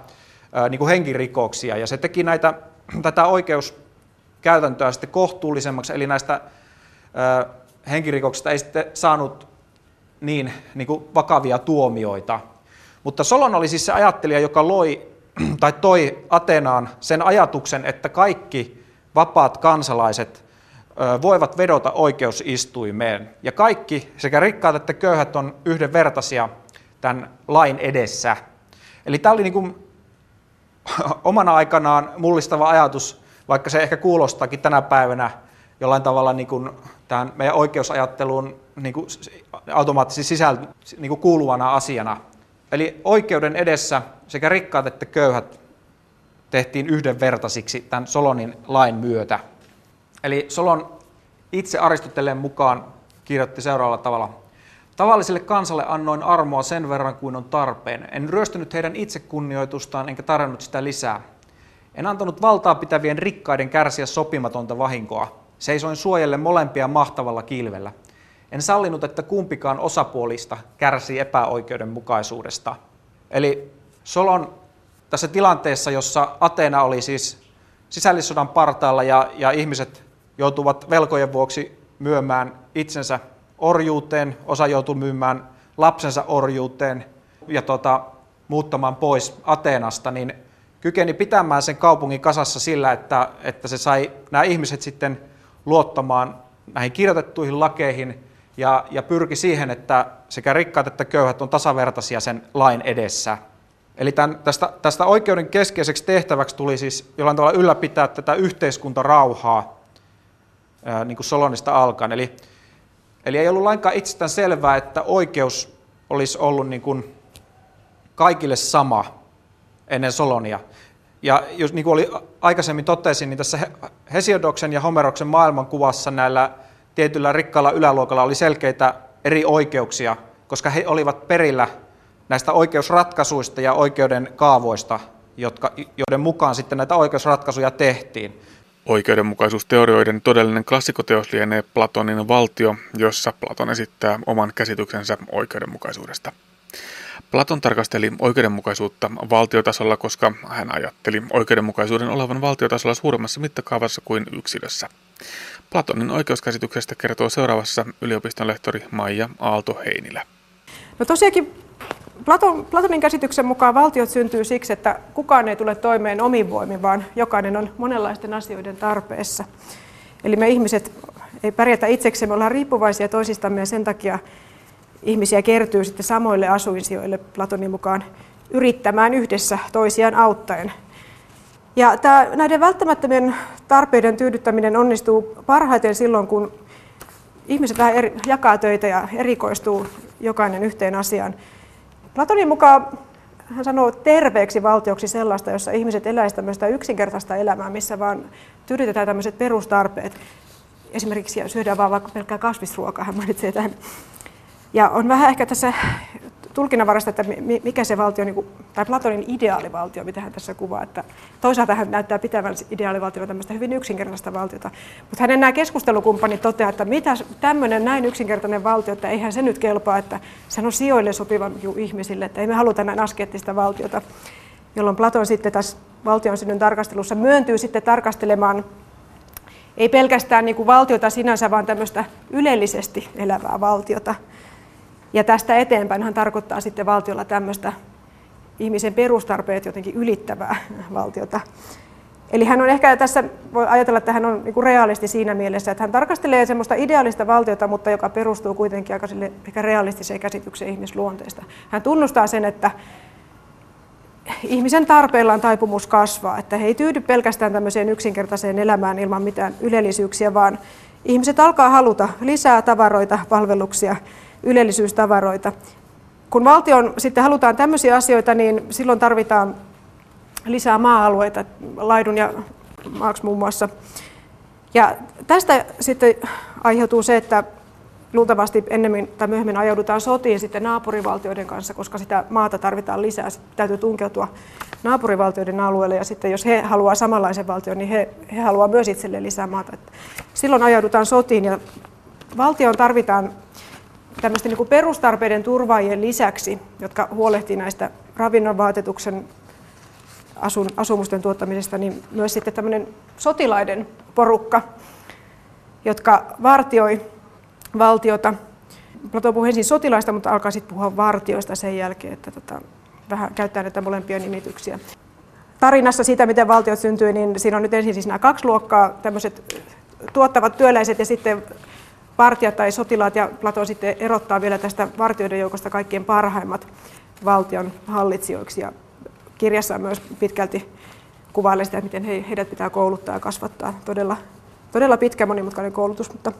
niin kuin henkirikoksia, ja se teki näitä tätä oikeuskäytäntöä sitten kohtuullisemmaksi, eli näistä ö, henkirikoksista ei sitten saanut niin, niin kuin vakavia tuomioita. Mutta Solon oli siis se ajattelija, joka loi <clears throat> tai toi Atenaan sen ajatuksen, että kaikki vapaat kansalaiset voivat vedota oikeusistuimeen. Ja kaikki, sekä rikkaat että köyhät, on yhdenvertaisia tämän lain edessä. Eli tämä oli niin kuin <laughs> omana aikanaan mullistava ajatus, vaikka se ehkä kuulostaakin tänä päivänä jollain tavalla niin kuin tähän meidän oikeusajatteluun niin kuin automaattisesti sisältö, niin kuin kuuluvana asiana. Eli oikeuden edessä sekä rikkaat että köyhät tehtiin yhdenvertaisiksi tämän Solonin lain myötä. Eli Solon itse Aristoteleen mukaan kirjoitti seuraavalla tavalla. Tavalliselle kansalle annoin armoa sen verran kuin on tarpeen. En ryöstänyt heidän itsekunnioitustaan enkä tarjonnut sitä lisää. En antanut valtaa pitävien rikkaiden kärsiä sopimatonta vahinkoa. Seisoin suojelle molempia mahtavalla kilvellä. En sallinut, että kumpikaan osapuolista kärsii epäoikeudenmukaisuudesta. Eli Solon tässä tilanteessa, jossa Ateena oli siis sisällissodan partaalla ja, ja ihmiset joutuvat velkojen vuoksi myymään itsensä orjuuteen, osa joutui myymään lapsensa orjuuteen ja tota, muuttamaan pois Ateenasta, niin kykeni pitämään sen kaupungin kasassa sillä, että, että se sai nämä ihmiset sitten luottamaan näihin kirjoitettuihin lakeihin ja, ja pyrki siihen, että sekä rikkaat että köyhät on tasavertaisia sen lain edessä. Eli tämän, tästä, tästä oikeuden keskeiseksi tehtäväksi tuli siis jollain tavalla ylläpitää tätä yhteiskuntarauhaa niin kuin Solonista alkaen. Eli, eli ei ollut lainkaan itsestään selvää, että oikeus olisi ollut niin kuin kaikille sama ennen Solonia. Ja jos niin kuin oli aikaisemmin totesin, niin tässä Hesiodoksen ja Homeroksen maailmankuvassa näillä tietyllä rikkaalla yläluokalla oli selkeitä eri oikeuksia, koska he olivat perillä näistä oikeusratkaisuista ja oikeuden kaavoista, jotka, joiden mukaan sitten näitä oikeusratkaisuja tehtiin. Oikeudenmukaisuusteorioiden todellinen klassikoteos lienee Platonin valtio, jossa Platon esittää oman käsityksensä oikeudenmukaisuudesta. Platon tarkasteli oikeudenmukaisuutta valtiotasolla, koska hän ajatteli oikeudenmukaisuuden olevan valtiotasolla suuremmassa mittakaavassa kuin yksilössä. Platonin oikeuskäsityksestä kertoo seuraavassa yliopiston lehtori Maija Aalto-Heinilä. No tosiaankin Platon, Platonin käsityksen mukaan valtiot syntyy siksi, että kukaan ei tule toimeen omin voimin, vaan jokainen on monenlaisten asioiden tarpeessa. Eli me ihmiset ei pärjätä itseksemme, me ollaan riippuvaisia toisistamme ja sen takia ihmisiä kertyy sitten samoille asuinsijoille Platonin mukaan yrittämään yhdessä toisiaan auttaen. Ja tämä, näiden välttämättömien tarpeiden tyydyttäminen onnistuu parhaiten silloin, kun ihmiset vähän eri, jakaa töitä ja erikoistuu jokainen yhteen asiaan. Platonin mukaan hän sanoo terveeksi valtioksi sellaista, jossa ihmiset eläisivät tämmöistä yksinkertaista elämää, missä vaan tyydytetään tämmöiset perustarpeet. Esimerkiksi syödään vaan vaikka pelkkää kasvisruokaa, hän mainitsee tämän. Ja on vähän ehkä tässä tulkinnanvarasta, että mikä se valtio, niin tai Platonin ideaalivaltio, mitä hän tässä kuvaa. Että toisaalta hän näyttää pitävän ideaalivaltiona tämmöistä hyvin yksinkertaista valtiota. Mutta hänen nämä keskustelukumppanit toteaa, että mitä tämmöinen näin yksinkertainen valtio, että eihän se nyt kelpaa, että se on sijoille sopiva ihmisille, että ei me haluta näin askeettista valtiota. Jolloin Platon sitten tässä valtion synnyn tarkastelussa myöntyy sitten tarkastelemaan ei pelkästään niin kuin valtiota sinänsä, vaan tämmöistä ylellisesti elävää valtiota. Ja tästä eteenpäin hän tarkoittaa sitten valtiolla tämmöistä ihmisen perustarpeet jotenkin ylittävää <laughs> valtiota. Eli hän on ehkä tässä, voi ajatella, että hän on niin realisti siinä mielessä, että hän tarkastelee semmoista ideaalista valtiota, mutta joka perustuu kuitenkin aika sille ehkä realistiseen käsitykseen ihmisluonteesta. Hän tunnustaa sen, että ihmisen tarpeilla on taipumus kasvaa, että he ei tyydy pelkästään tämmöiseen yksinkertaiseen elämään ilman mitään ylellisyyksiä, vaan ihmiset alkaa haluta lisää tavaroita, palveluksia, ylellisyystavaroita. Kun valtion sitten halutaan tämmöisiä asioita, niin silloin tarvitaan lisää maa-alueita, laidun ja maaksi muun muassa. Ja tästä sitten aiheutuu se, että luultavasti ennemmin tai myöhemmin ajaudutaan sotiin sitten naapurivaltioiden kanssa, koska sitä maata tarvitaan lisää. Sitten täytyy tunkeutua naapurivaltioiden alueelle ja sitten jos he haluaa samanlaisen valtion, niin he, he haluaa myös itselleen lisää maata. Että silloin ajaudutaan sotiin ja valtioon tarvitaan tämmöisten niin perustarpeiden turvaajien lisäksi, jotka huolehtii näistä ravinnon vaatetuksen asun, asumusten tuottamisesta, niin myös sitten tämmöinen sotilaiden porukka, jotka vartioi valtiota. Plato puhuu ensin sotilaista, mutta alkaa sitten puhua vartioista sen jälkeen, että tota, vähän käyttää näitä molempia nimityksiä. Tarinassa siitä, miten valtiot syntyi, niin siinä on nyt ensin siis nämä kaksi luokkaa, tämmöiset tuottavat työläiset ja sitten vartijat tai sotilaat, ja Plato sitten erottaa vielä tästä vartijoiden joukosta kaikkien parhaimmat valtion hallitsijoiksi. Ja kirjassa myös pitkälti kuvailee sitä, miten he, heidät pitää kouluttaa ja kasvattaa. Todella, todella pitkä monimutkainen koulutus, mutta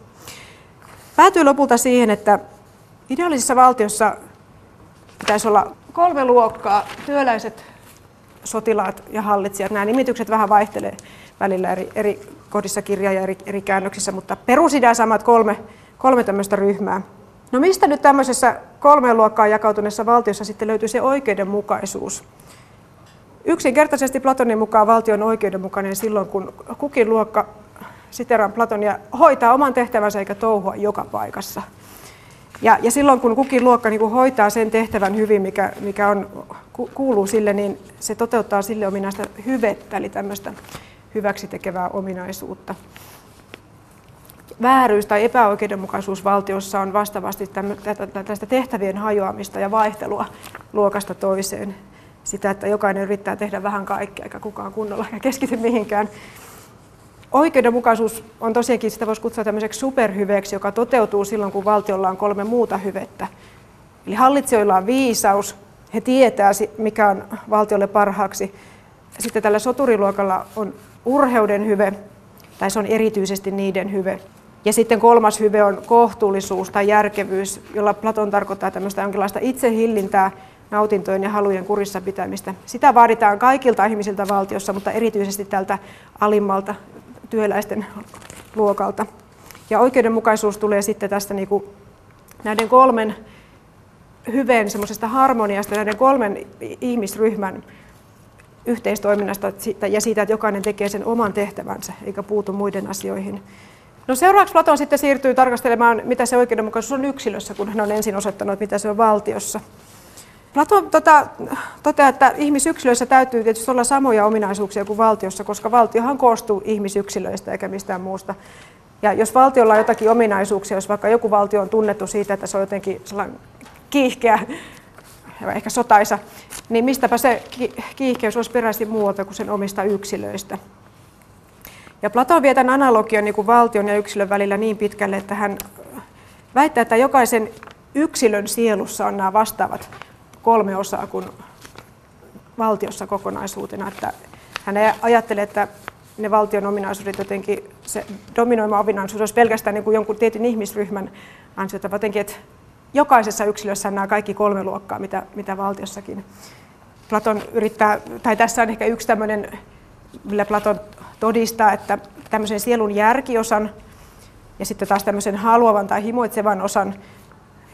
päätyy lopulta siihen, että ideaalisessa valtiossa pitäisi olla kolme luokkaa, työläiset, sotilaat ja hallitsijat. Nämä nimitykset vähän vaihtelee välillä eri, eri kohdissa kirjaa ja eri, eri käännöksissä, mutta perusidea samat kolme, kolme tämmöistä ryhmää. No mistä nyt tämmöisessä kolmeen luokkaan jakautuneessa valtiossa sitten löytyy se oikeudenmukaisuus? Yksinkertaisesti Platonin mukaan valtio on oikeudenmukainen silloin, kun kukin luokka, siteran Platonia, hoitaa oman tehtävänsä eikä touhua joka paikassa. Ja, ja silloin kun kukin luokka niin kuin hoitaa sen tehtävän hyvin, mikä, mikä on, kuuluu sille, niin se toteuttaa sille ominaista hyvettä, eli tämmöistä hyväksi tekevää ominaisuutta. Vääryys tai epäoikeudenmukaisuus valtiossa on vastaavasti tästä tehtävien hajoamista ja vaihtelua luokasta toiseen. Sitä, että jokainen yrittää tehdä vähän kaikkea, eikä kukaan kunnolla ja keskity mihinkään. Oikeudenmukaisuus on tosiaankin, sitä voisi kutsua tämmöiseksi superhyveeksi, joka toteutuu silloin, kun valtiolla on kolme muuta hyvettä. Eli hallitsijoilla on viisaus, he tietää, mikä on valtiolle parhaaksi. Sitten tällä soturiluokalla on urheuden hyve, tai se on erityisesti niiden hyve. Ja sitten kolmas hyve on kohtuullisuus tai järkevyys, jolla Platon tarkoittaa tämmöistä jonkinlaista itsehillintää, nautintojen ja halujen kurissa pitämistä. Sitä vaaditaan kaikilta ihmisiltä valtiossa, mutta erityisesti tältä alimmalta työläisten luokalta. Ja oikeudenmukaisuus tulee sitten tästä niin kuin näiden kolmen hyveen semmoisesta harmoniasta, näiden kolmen ihmisryhmän yhteistoiminnasta ja siitä, että jokainen tekee sen oman tehtävänsä eikä puutu muiden asioihin. No seuraavaksi Platon sitten siirtyy tarkastelemaan, mitä se oikeudenmukaisuus on yksilössä, kun hän on ensin osoittanut, mitä se on valtiossa. Platon tota, toteaa, että ihmisyksilöissä täytyy tietysti olla samoja ominaisuuksia kuin valtiossa, koska valtiohan koostuu ihmisyksilöistä eikä mistään muusta. Ja jos valtiolla on jotakin ominaisuuksia, jos vaikka joku valtio on tunnettu siitä, että se on jotenkin sellainen kiihkeä ehkä sotaisa, niin mistäpä se kiihkeys olisi peräisin muualta kuin sen omista yksilöistä. Ja Platon vie tämän analogian niin kuin valtion ja yksilön välillä niin pitkälle, että hän väittää, että jokaisen yksilön sielussa on nämä vastaavat kolme osaa kuin valtiossa kokonaisuutena. Että hän ajattelee, että ne valtion ominaisuudet jotenkin, se dominoima ominaisuus olisi pelkästään niin kuin jonkun tietyn ihmisryhmän ansiota, jotenkin, että jokaisessa yksilössä on nämä kaikki kolme luokkaa, mitä, mitä valtiossakin. Platon yrittää, tai tässä on ehkä yksi tämmöinen, millä Platon todistaa, että tämmöisen sielun järkiosan ja sitten taas tämmöisen haluavan tai himoitsevan osan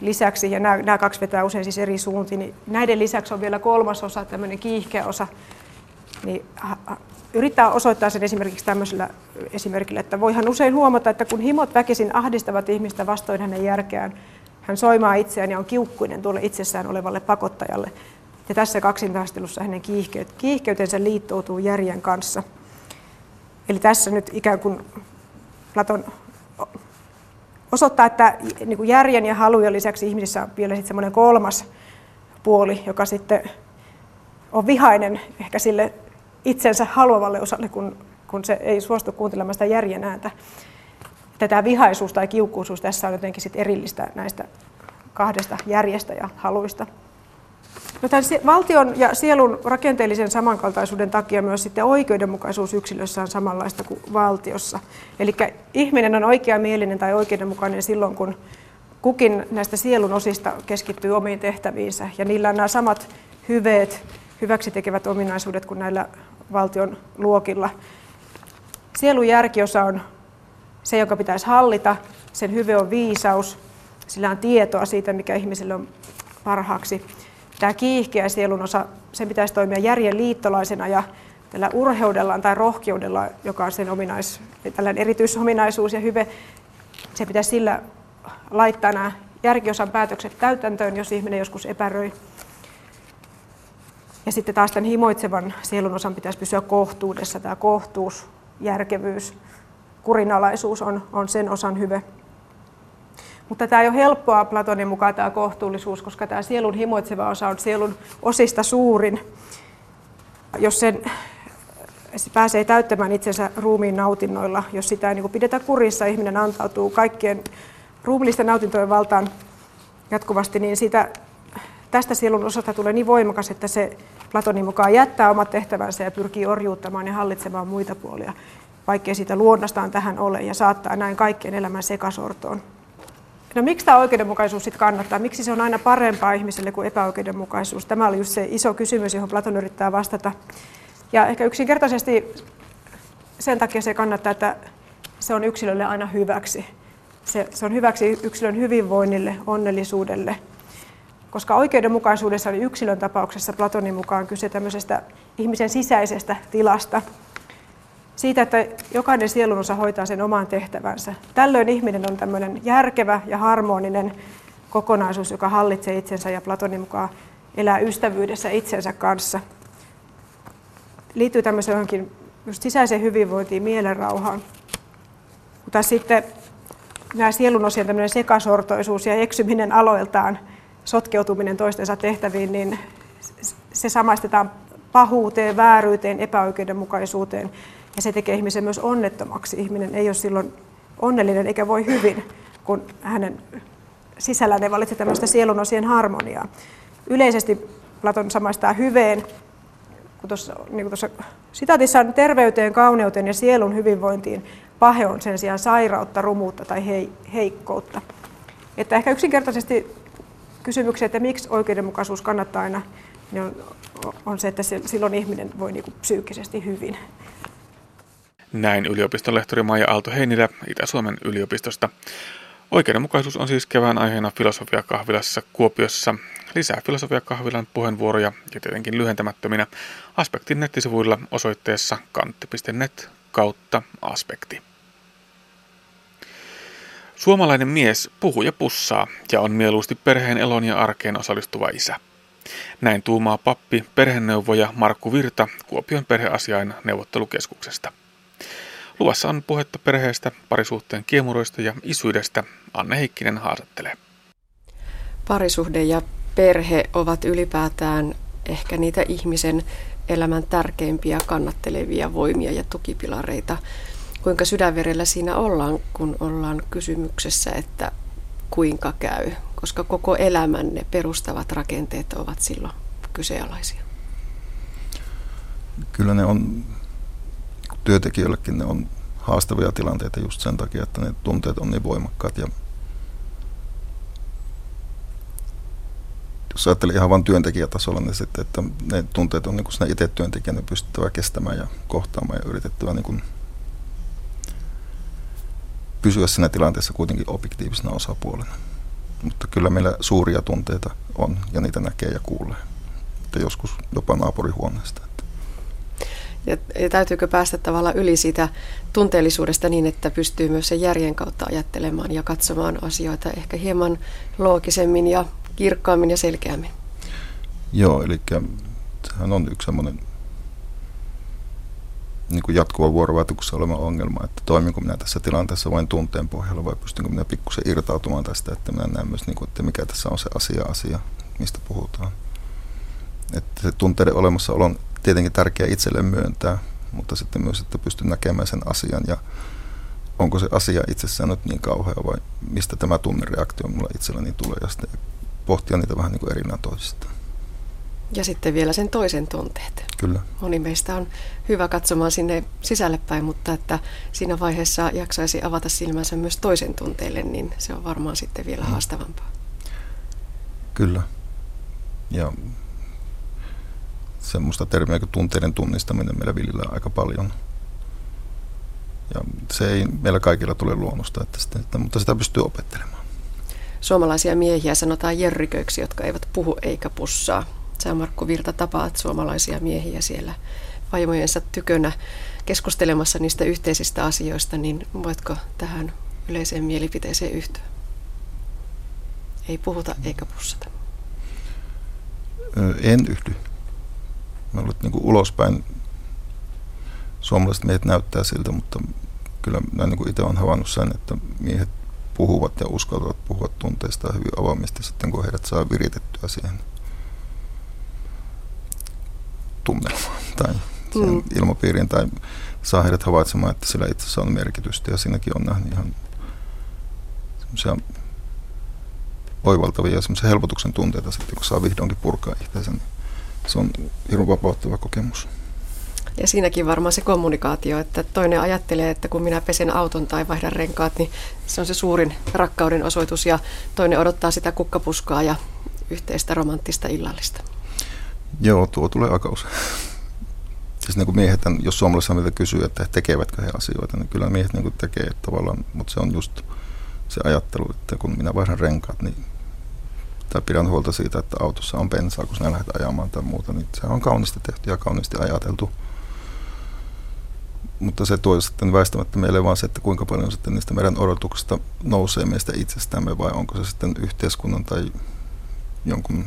lisäksi, ja nämä, nämä kaksi vetää usein siis eri suuntiin, niin näiden lisäksi on vielä kolmas osa, tämmöinen kiihkeä osa, niin yrittää osoittaa sen esimerkiksi tämmöisellä esimerkillä, että voihan usein huomata, että kun himot väkisin ahdistavat ihmistä vastoin hänen järkeään, hän soimaa itseään ja on kiukkuinen tuolle itsessään olevalle pakottajalle. Ja tässä kaksintaistelussa hänen kiihkeytensä liittoutuu järjen kanssa. Eli tässä nyt ikään kuin Platon osoittaa, että niin kuin järjen ja halujen lisäksi ihmisissä on vielä semmoinen kolmas puoli, joka sitten on vihainen ehkä sille itsensä haluavalle osalle, kun, kun se ei suostu kuuntelemaan sitä järjen ääntä. Tätä vihaisuus tai kiukkuisuus tässä on jotenkin sit erillistä näistä kahdesta järjestä ja haluista. No tämän valtion ja sielun rakenteellisen samankaltaisuuden takia myös sitten oikeudenmukaisuus yksilössä on samanlaista kuin valtiossa. Eli ihminen on oikeamielinen tai oikeudenmukainen silloin, kun kukin näistä sielun osista keskittyy omiin tehtäviinsä ja niillä on nämä samat hyveet, hyväksi tekevät ominaisuudet kuin näillä valtion luokilla. Sielun järkiosa on se, joka pitäisi hallita, sen hyve on viisaus, sillä on tietoa siitä, mikä ihmiselle on parhaaksi tämä kiihkeä sielun osa, sen pitäisi toimia järjen liittolaisena ja tällä urheudellaan tai rohkeudella, joka on sen ominais, tällainen erityisominaisuus ja hyve, se pitäisi sillä laittaa nämä järkiosan päätökset täytäntöön, jos ihminen joskus epäröi. Ja sitten taas tämän himoitsevan sielun osan pitäisi pysyä kohtuudessa. Tämä kohtuus, järkevyys, kurinalaisuus on, on sen osan hyve. Mutta tämä ei ole helppoa Platonin mukaan tämä kohtuullisuus, koska tämä sielun himoitseva osa on sielun osista suurin. Jos sen se pääsee täyttämään itsensä ruumiin nautinnoilla, jos sitä ei niin pidetä kurissa, ihminen antautuu kaikkien ruumillisten nautintojen valtaan jatkuvasti, niin siitä, tästä sielun osasta tulee niin voimakas, että se Platonin mukaan jättää omat tehtävänsä ja pyrkii orjuuttamaan ja hallitsemaan muita puolia, vaikkei siitä luonnastaan tähän ole, ja saattaa näin kaikkien elämän sekasortoon. No miksi tämä oikeudenmukaisuus sitten kannattaa? Miksi se on aina parempaa ihmiselle kuin epäoikeudenmukaisuus? Tämä oli just se iso kysymys, johon Platon yrittää vastata. Ja ehkä yksinkertaisesti sen takia se kannattaa, että se on yksilölle aina hyväksi. Se, se on hyväksi yksilön hyvinvoinnille, onnellisuudelle. Koska oikeudenmukaisuudessa oli yksilön tapauksessa Platonin mukaan kyse tämmöisestä ihmisen sisäisestä tilasta, siitä, että jokainen sielunosa hoitaa sen oman tehtävänsä. Tällöin ihminen on tämmöinen järkevä ja harmoninen kokonaisuus, joka hallitsee itsensä ja Platonin mukaan elää ystävyydessä itsensä kanssa. Liittyy tämmöiseen johonkin just sisäiseen hyvinvointiin, mielenrauhaan. Mutta sitten nämä sielun osien tämmöinen sekasortoisuus ja eksyminen aloiltaan, sotkeutuminen toistensa tehtäviin, niin se samaistetaan pahuuteen, vääryyteen, epäoikeudenmukaisuuteen ja se tekee ihmisen myös onnettomaksi. Ihminen ei ole silloin onnellinen eikä voi hyvin, kun hänen sisällään ei valitse tämmöistä sielunosien harmoniaa. Yleisesti Platon samaistaa hyveen, kun tuossa, niin kuin tuossa sitaatissa on terveyteen, kauneuteen ja sielun hyvinvointiin. Pahe on sen sijaan sairautta, rumuutta tai hei, heikkoutta. Että ehkä yksinkertaisesti kysymyksiä, että miksi oikeudenmukaisuus kannattaa aina, niin on, on se, että silloin ihminen voi niin kuin psyykkisesti hyvin. Näin yliopiston lehtori Maija Aalto-Heinilä Itä-Suomen yliopistosta. Oikeudenmukaisuus on siis kevään aiheena filosofiakahvilassa Kuopiossa. Lisää filosofiakahvilan puheenvuoroja ja tietenkin lyhentämättöminä Aspektin nettisivuilla osoitteessa kantti.net kautta aspekti. Suomalainen mies puhuu ja pussaa ja on mieluusti perheen elon ja arkeen osallistuva isä. Näin tuumaa pappi perheneuvoja Markku Virta Kuopion perheasiain neuvottelukeskuksesta. Luvassa on puhetta perheestä, parisuhteen kiemuroista ja isyydestä. Anne Heikkinen haastattelee. Parisuhde ja perhe ovat ylipäätään ehkä niitä ihmisen elämän tärkeimpiä kannattelevia voimia ja tukipilareita. Kuinka sydänverellä siinä ollaan, kun ollaan kysymyksessä, että kuinka käy, koska koko elämänne perustavat rakenteet ovat silloin kyseenalaisia. Kyllä ne on työntekijöillekin ne on haastavia tilanteita just sen takia, että ne tunteet on niin voimakkaat. Ja jos ajattelee ihan vain työntekijätasolla, niin sitten, että ne tunteet on niin kuin itse työntekijänä pystyttävä kestämään ja kohtaamaan ja yritettävä niin kuin pysyä siinä tilanteessa kuitenkin objektiivisena osapuolena. Mutta kyllä meillä suuria tunteita on ja niitä näkee ja kuulee. Mutta joskus jopa naapurihuoneesta. Ja, ja täytyykö päästä tavallaan yli siitä tunteellisuudesta niin, että pystyy myös sen järjen kautta ajattelemaan ja katsomaan asioita ehkä hieman loogisemmin ja kirkkaammin ja selkeämmin? Joo, eli sehän on yksi semmoinen niin kuin jatkuva vuorovaikutuksessa oleva ongelma, että toiminko minä tässä tilanteessa vain tunteen pohjalla vai pystynkö minä pikkusen irtautumaan tästä, että minä näen myös, niin kuin, että mikä tässä on se asia, asia, mistä puhutaan. Että se tunteiden olemassaolo on tietenkin tärkeää itselle myöntää, mutta sitten myös, että pystyn näkemään sen asian ja onko se asia itsessään nyt niin kauhea vai mistä tämä tunnereaktio mulla itselläni tulee ja sitten pohtia niitä vähän niin kuin toisistaan. Ja sitten vielä sen toisen tunteet. Kyllä. Moni meistä on hyvä katsomaan sinne sisälle päin, mutta että siinä vaiheessa jaksaisi avata silmänsä myös toisen tunteille, niin se on varmaan sitten vielä mm. haastavampaa. Kyllä. Ja semmoista termiä kuin tunteiden tunnistaminen meillä viljellään aika paljon. Ja se ei meillä kaikilla tule luonnosta, että sitä, että, mutta sitä pystyy opettelemaan. Suomalaisia miehiä sanotaan jerriköiksi, jotka eivät puhu eikä pussaa. Sä Markku Virta tapaat suomalaisia miehiä siellä vaimojensa tykönä keskustelemassa niistä yhteisistä asioista, niin voitko tähän yleiseen mielipiteeseen yhtyä? Ei puhuta eikä pussata. En yhdy. Mä että niin kuin ulospäin suomalaiset miehet näyttää siltä, mutta kyllä mä niin itse olen havainnut sen, että miehet puhuvat ja uskaltavat puhua tunteista hyvin avoimesti sitten, kun heidät saa viritettyä siihen tunnelmaan tai mm. ilmapiiriin tai saa heidät havaitsemaan, että sillä itse asiassa on merkitystä ja siinäkin on nähnyt ihan semmoisia oivaltavia ja semmoisia helpotuksen tunteita sitten, kun saa vihdoinkin purkaa itseänsä. Niin se on hirveän vapauttava kokemus. Ja siinäkin varmaan se kommunikaatio, että toinen ajattelee, että kun minä pesen auton tai vaihdan renkaat, niin se on se suurin rakkauden osoitus ja toinen odottaa sitä kukkapuskaa ja yhteistä romanttista illallista. Joo, tuo tulee aika usein. Siis niin kuin miehet, jos suomalaisessa meiltä kysyy, että tekevätkö he asioita, niin kyllä miehet niin kuin tekee tavallaan, mutta se on just se ajattelu, että kun minä vaihdan renkaat, niin tai pidän huolta siitä, että autossa on bensaa, kun sinä lähdet ajamaan tai muuta, niin se on kauniisti tehty ja kauniisti ajateltu. mutta se tuo sitten väistämättä meille vaan se, että kuinka paljon sitten niistä meidän odotuksista nousee meistä itsestämme vai onko se sitten yhteiskunnan tai jonkun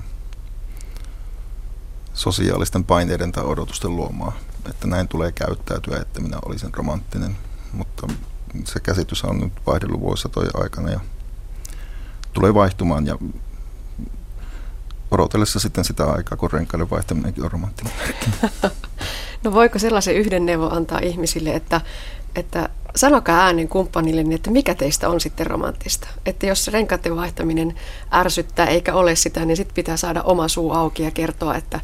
sosiaalisten paineiden tai odotusten luomaa, että näin tulee käyttäytyä, että minä olisin romanttinen. Mutta se käsitys on nyt vaihdellut vuosisatojen aikana ja tulee vaihtumaan ja odotellessa sitten sitä aikaa, kun renkaiden vaihtaminenkin on romanttinen <laughs> No voiko sellaisen yhden neuvo antaa ihmisille, että, että sanokaa äänen kumppanille, niin että mikä teistä on sitten romanttista. Että jos renkaiden vaihtaminen ärsyttää eikä ole sitä, niin sitten pitää saada oma suu auki ja kertoa, että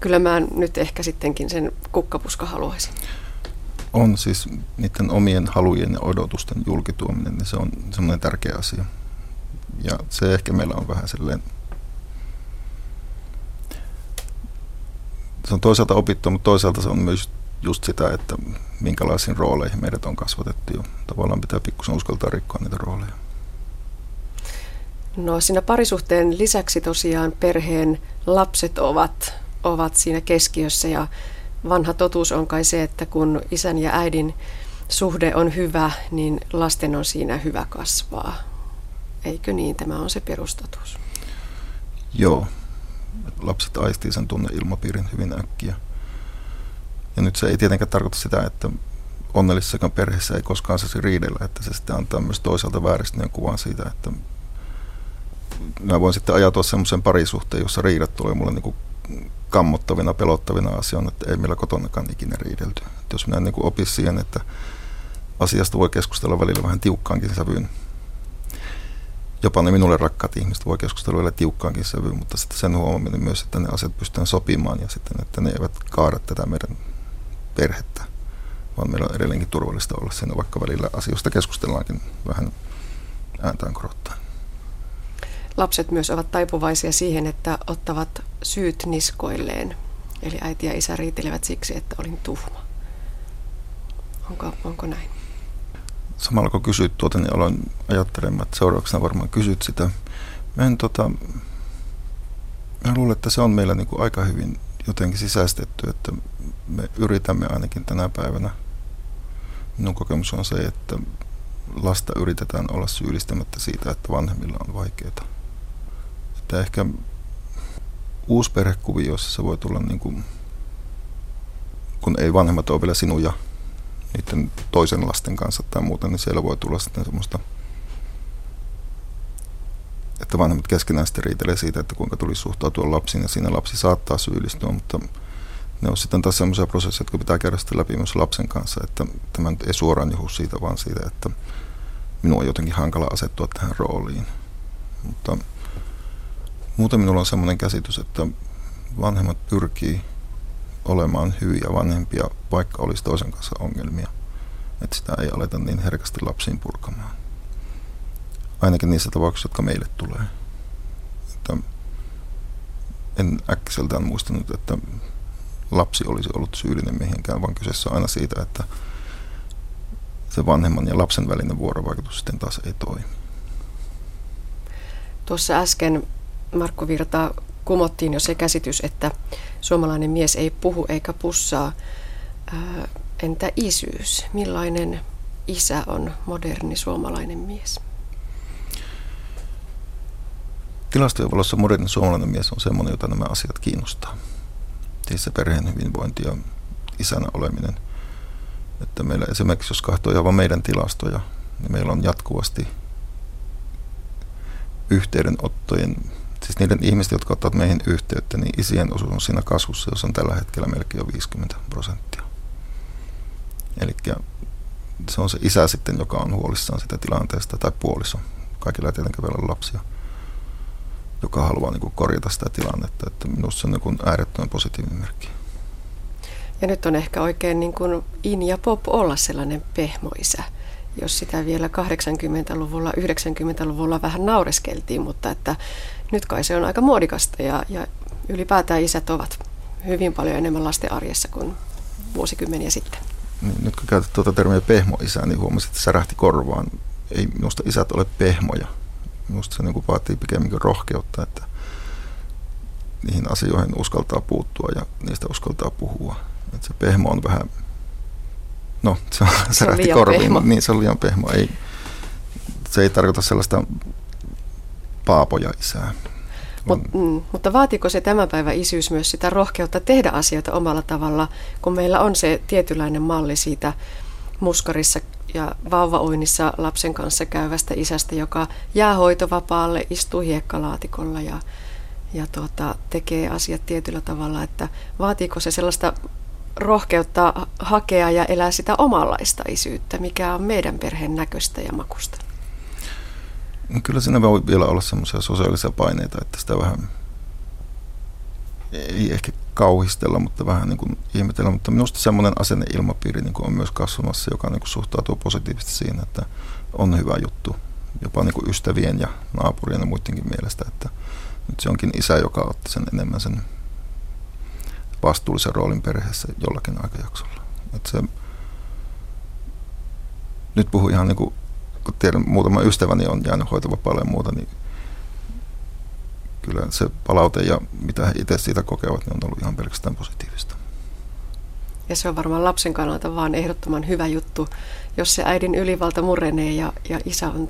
kyllä mä nyt ehkä sittenkin sen kukkapuska haluaisin. On siis niiden omien halujen ja odotusten julkituominen, niin se on semmoinen tärkeä asia. Ja se ehkä meillä on vähän silleen se on toisaalta opittu, mutta toisaalta se on myös just sitä, että minkälaisiin rooleihin meidät on kasvatettu jo. Tavallaan pitää pikkusen uskaltaa rikkoa niitä rooleja. No siinä parisuhteen lisäksi tosiaan perheen lapset ovat, ovat siinä keskiössä ja vanha totuus on kai se, että kun isän ja äidin suhde on hyvä, niin lasten on siinä hyvä kasvaa. Eikö niin? Tämä on se perustatus. Joo, lapset aistii sen tunneilmapiirin hyvin äkkiä. Ja nyt se ei tietenkään tarkoita sitä, että onnellisessakaan perheessä ei koskaan saisi riidellä, että se sitten antaa myös toisaalta vääristyneen kuvan siitä, että mä voin sitten ajatua semmoisen parisuhteen, jossa riidat tulee mulle niin kammottavina, pelottavina asioina, että ei meillä kotonakaan ikinä riidelty. Että jos minä niin opin siihen, että asiasta voi keskustella välillä vähän tiukkaankin sävyyn, jopa ne minulle rakkaat ihmiset voi keskustella tiukkaankin sävyyn, mutta sitten sen huomaminen myös, että ne asiat pystytään sopimaan ja sitten, että ne eivät kaada tätä meidän perhettä, vaan meillä on edelleenkin turvallista olla siinä, vaikka välillä asioista keskustellaankin vähän ääntään korottaa. Lapset myös ovat taipuvaisia siihen, että ottavat syyt niskoilleen. Eli äiti ja isä riitelevät siksi, että olin tuhma. Onko, onko näin? Samalla kun kysyt tuota, niin aloin ajattelemaan, että seurauksena varmaan kysyt sitä. Mä, en, tota, mä luulen, että se on meillä niin kuin aika hyvin jotenkin sisäistetty, että me yritämme ainakin tänä päivänä. Minun kokemus on se, että lasta yritetään olla syyllistämättä siitä, että vanhemmilla on vaikeaa. Että ehkä uusi perhekuvio, se voi tulla niin kuin, kun ei vanhemmat ole vielä sinuja niiden toisen lasten kanssa tai muuta, niin siellä voi tulla sitten semmoista, että vanhemmat keskenään sitten riitelee siitä, että kuinka tulisi suhtautua lapsiin ja siinä lapsi saattaa syyllistyä, mutta ne on sitten taas semmoisia prosesseja, jotka pitää käydä sitten läpi myös lapsen kanssa, että tämä nyt ei suoraan johdu siitä, vaan siitä, että minua on jotenkin hankala asettua tähän rooliin. Mutta muuten minulla on semmoinen käsitys, että vanhemmat pyrkii olemaan hyviä vanhempia, vaikka olisi toisen kanssa ongelmia. Että sitä ei aleta niin herkästi lapsiin purkamaan. Ainakin niissä tapauksissa, jotka meille tulee. Että en äkkiseltään muistanut, että lapsi olisi ollut syyllinen mihinkään, vaan kyseessä on aina siitä, että se vanhemman ja lapsen välinen vuorovaikutus sitten taas ei toimi. Tuossa äsken Markku Virta kumottiin jo se käsitys, että suomalainen mies ei puhu eikä pussaa. Entä isyys? Millainen isä on moderni suomalainen mies? Tilastojen valossa moderni suomalainen mies on sellainen, jota nämä asiat kiinnostaa. Siis se perheen hyvinvointi ja isänä oleminen. Että meillä esimerkiksi, jos katsoo ihan meidän tilastoja, niin meillä on jatkuvasti yhteydenottojen siis niiden ihmisten, jotka ottavat meihin yhteyttä, niin isien osuus on siinä kasvussa, jos on tällä hetkellä melkein jo 50 prosenttia. Eli se on se isä sitten, joka on huolissaan sitä tilanteesta, tai puoliso. Kaikilla ei tietenkään vielä ole lapsia, joka haluaa niin kuin korjata sitä tilannetta. Että minusta se on niin äärettömän positiivinen merkki. Ja nyt on ehkä oikein niin kuin in ja pop olla sellainen pehmoisä jos sitä vielä 80-luvulla, 90-luvulla vähän naureskeltiin, mutta että nyt kai se on aika muodikasta ja, ja ylipäätään isät ovat hyvin paljon enemmän lasten arjessa kuin vuosikymmeniä sitten. Niin, nyt kun käytät tuota termiä pehmoisä, niin huomasit, että särähti korvaan. Ei minusta isät ole pehmoja. Minusta se niin vaatii pikemminkin rohkeutta, että niihin asioihin uskaltaa puuttua ja niistä uskaltaa puhua. Että se pehmo on vähän No, se, on, se, se on korviin. Pehmo. Niin, se on liian pehmo. Ei, se ei tarkoita sellaista paapoja isää. Mut, mm, mutta vaatiko se tämän päivän isyys myös sitä rohkeutta tehdä asioita omalla tavalla, kun meillä on se tietynlainen malli siitä muskarissa ja vauvauinnissa lapsen kanssa käyvästä isästä, joka jää hoitovapaalle, istuu hiekkalaatikolla ja, ja tuota, tekee asiat tietyllä tavalla, että vaatiiko se sellaista rohkeutta hakea ja elää sitä omanlaista isyyttä, mikä on meidän perheen näköistä ja makusta? No kyllä siinä voi vielä olla semmoisia sosiaalisia paineita, että sitä vähän ei ehkä kauhistella, mutta vähän niin kuin ihmetellä. Mutta minusta semmoinen asenneilmapiiri niin kuin on myös kasvamassa, joka niin kuin suhtautuu positiivisesti siihen, että on hyvä juttu. Jopa niin kuin ystävien ja naapurien ja muidenkin mielestä, että nyt se onkin isä, joka otti sen enemmän sen vastuullisen roolin perheessä jollakin aikajaksolla. Että se, nyt puhun ihan niin kuin, kun tiedän, muutama ystäväni on jäänyt hoitovapaalle ja muuta, niin kyllä se palaute ja mitä he itse siitä kokevat, niin on ollut ihan pelkästään positiivista. Ja se on varmaan lapsen kannalta vaan ehdottoman hyvä juttu, jos se äidin ylivalta murenee ja, ja isä on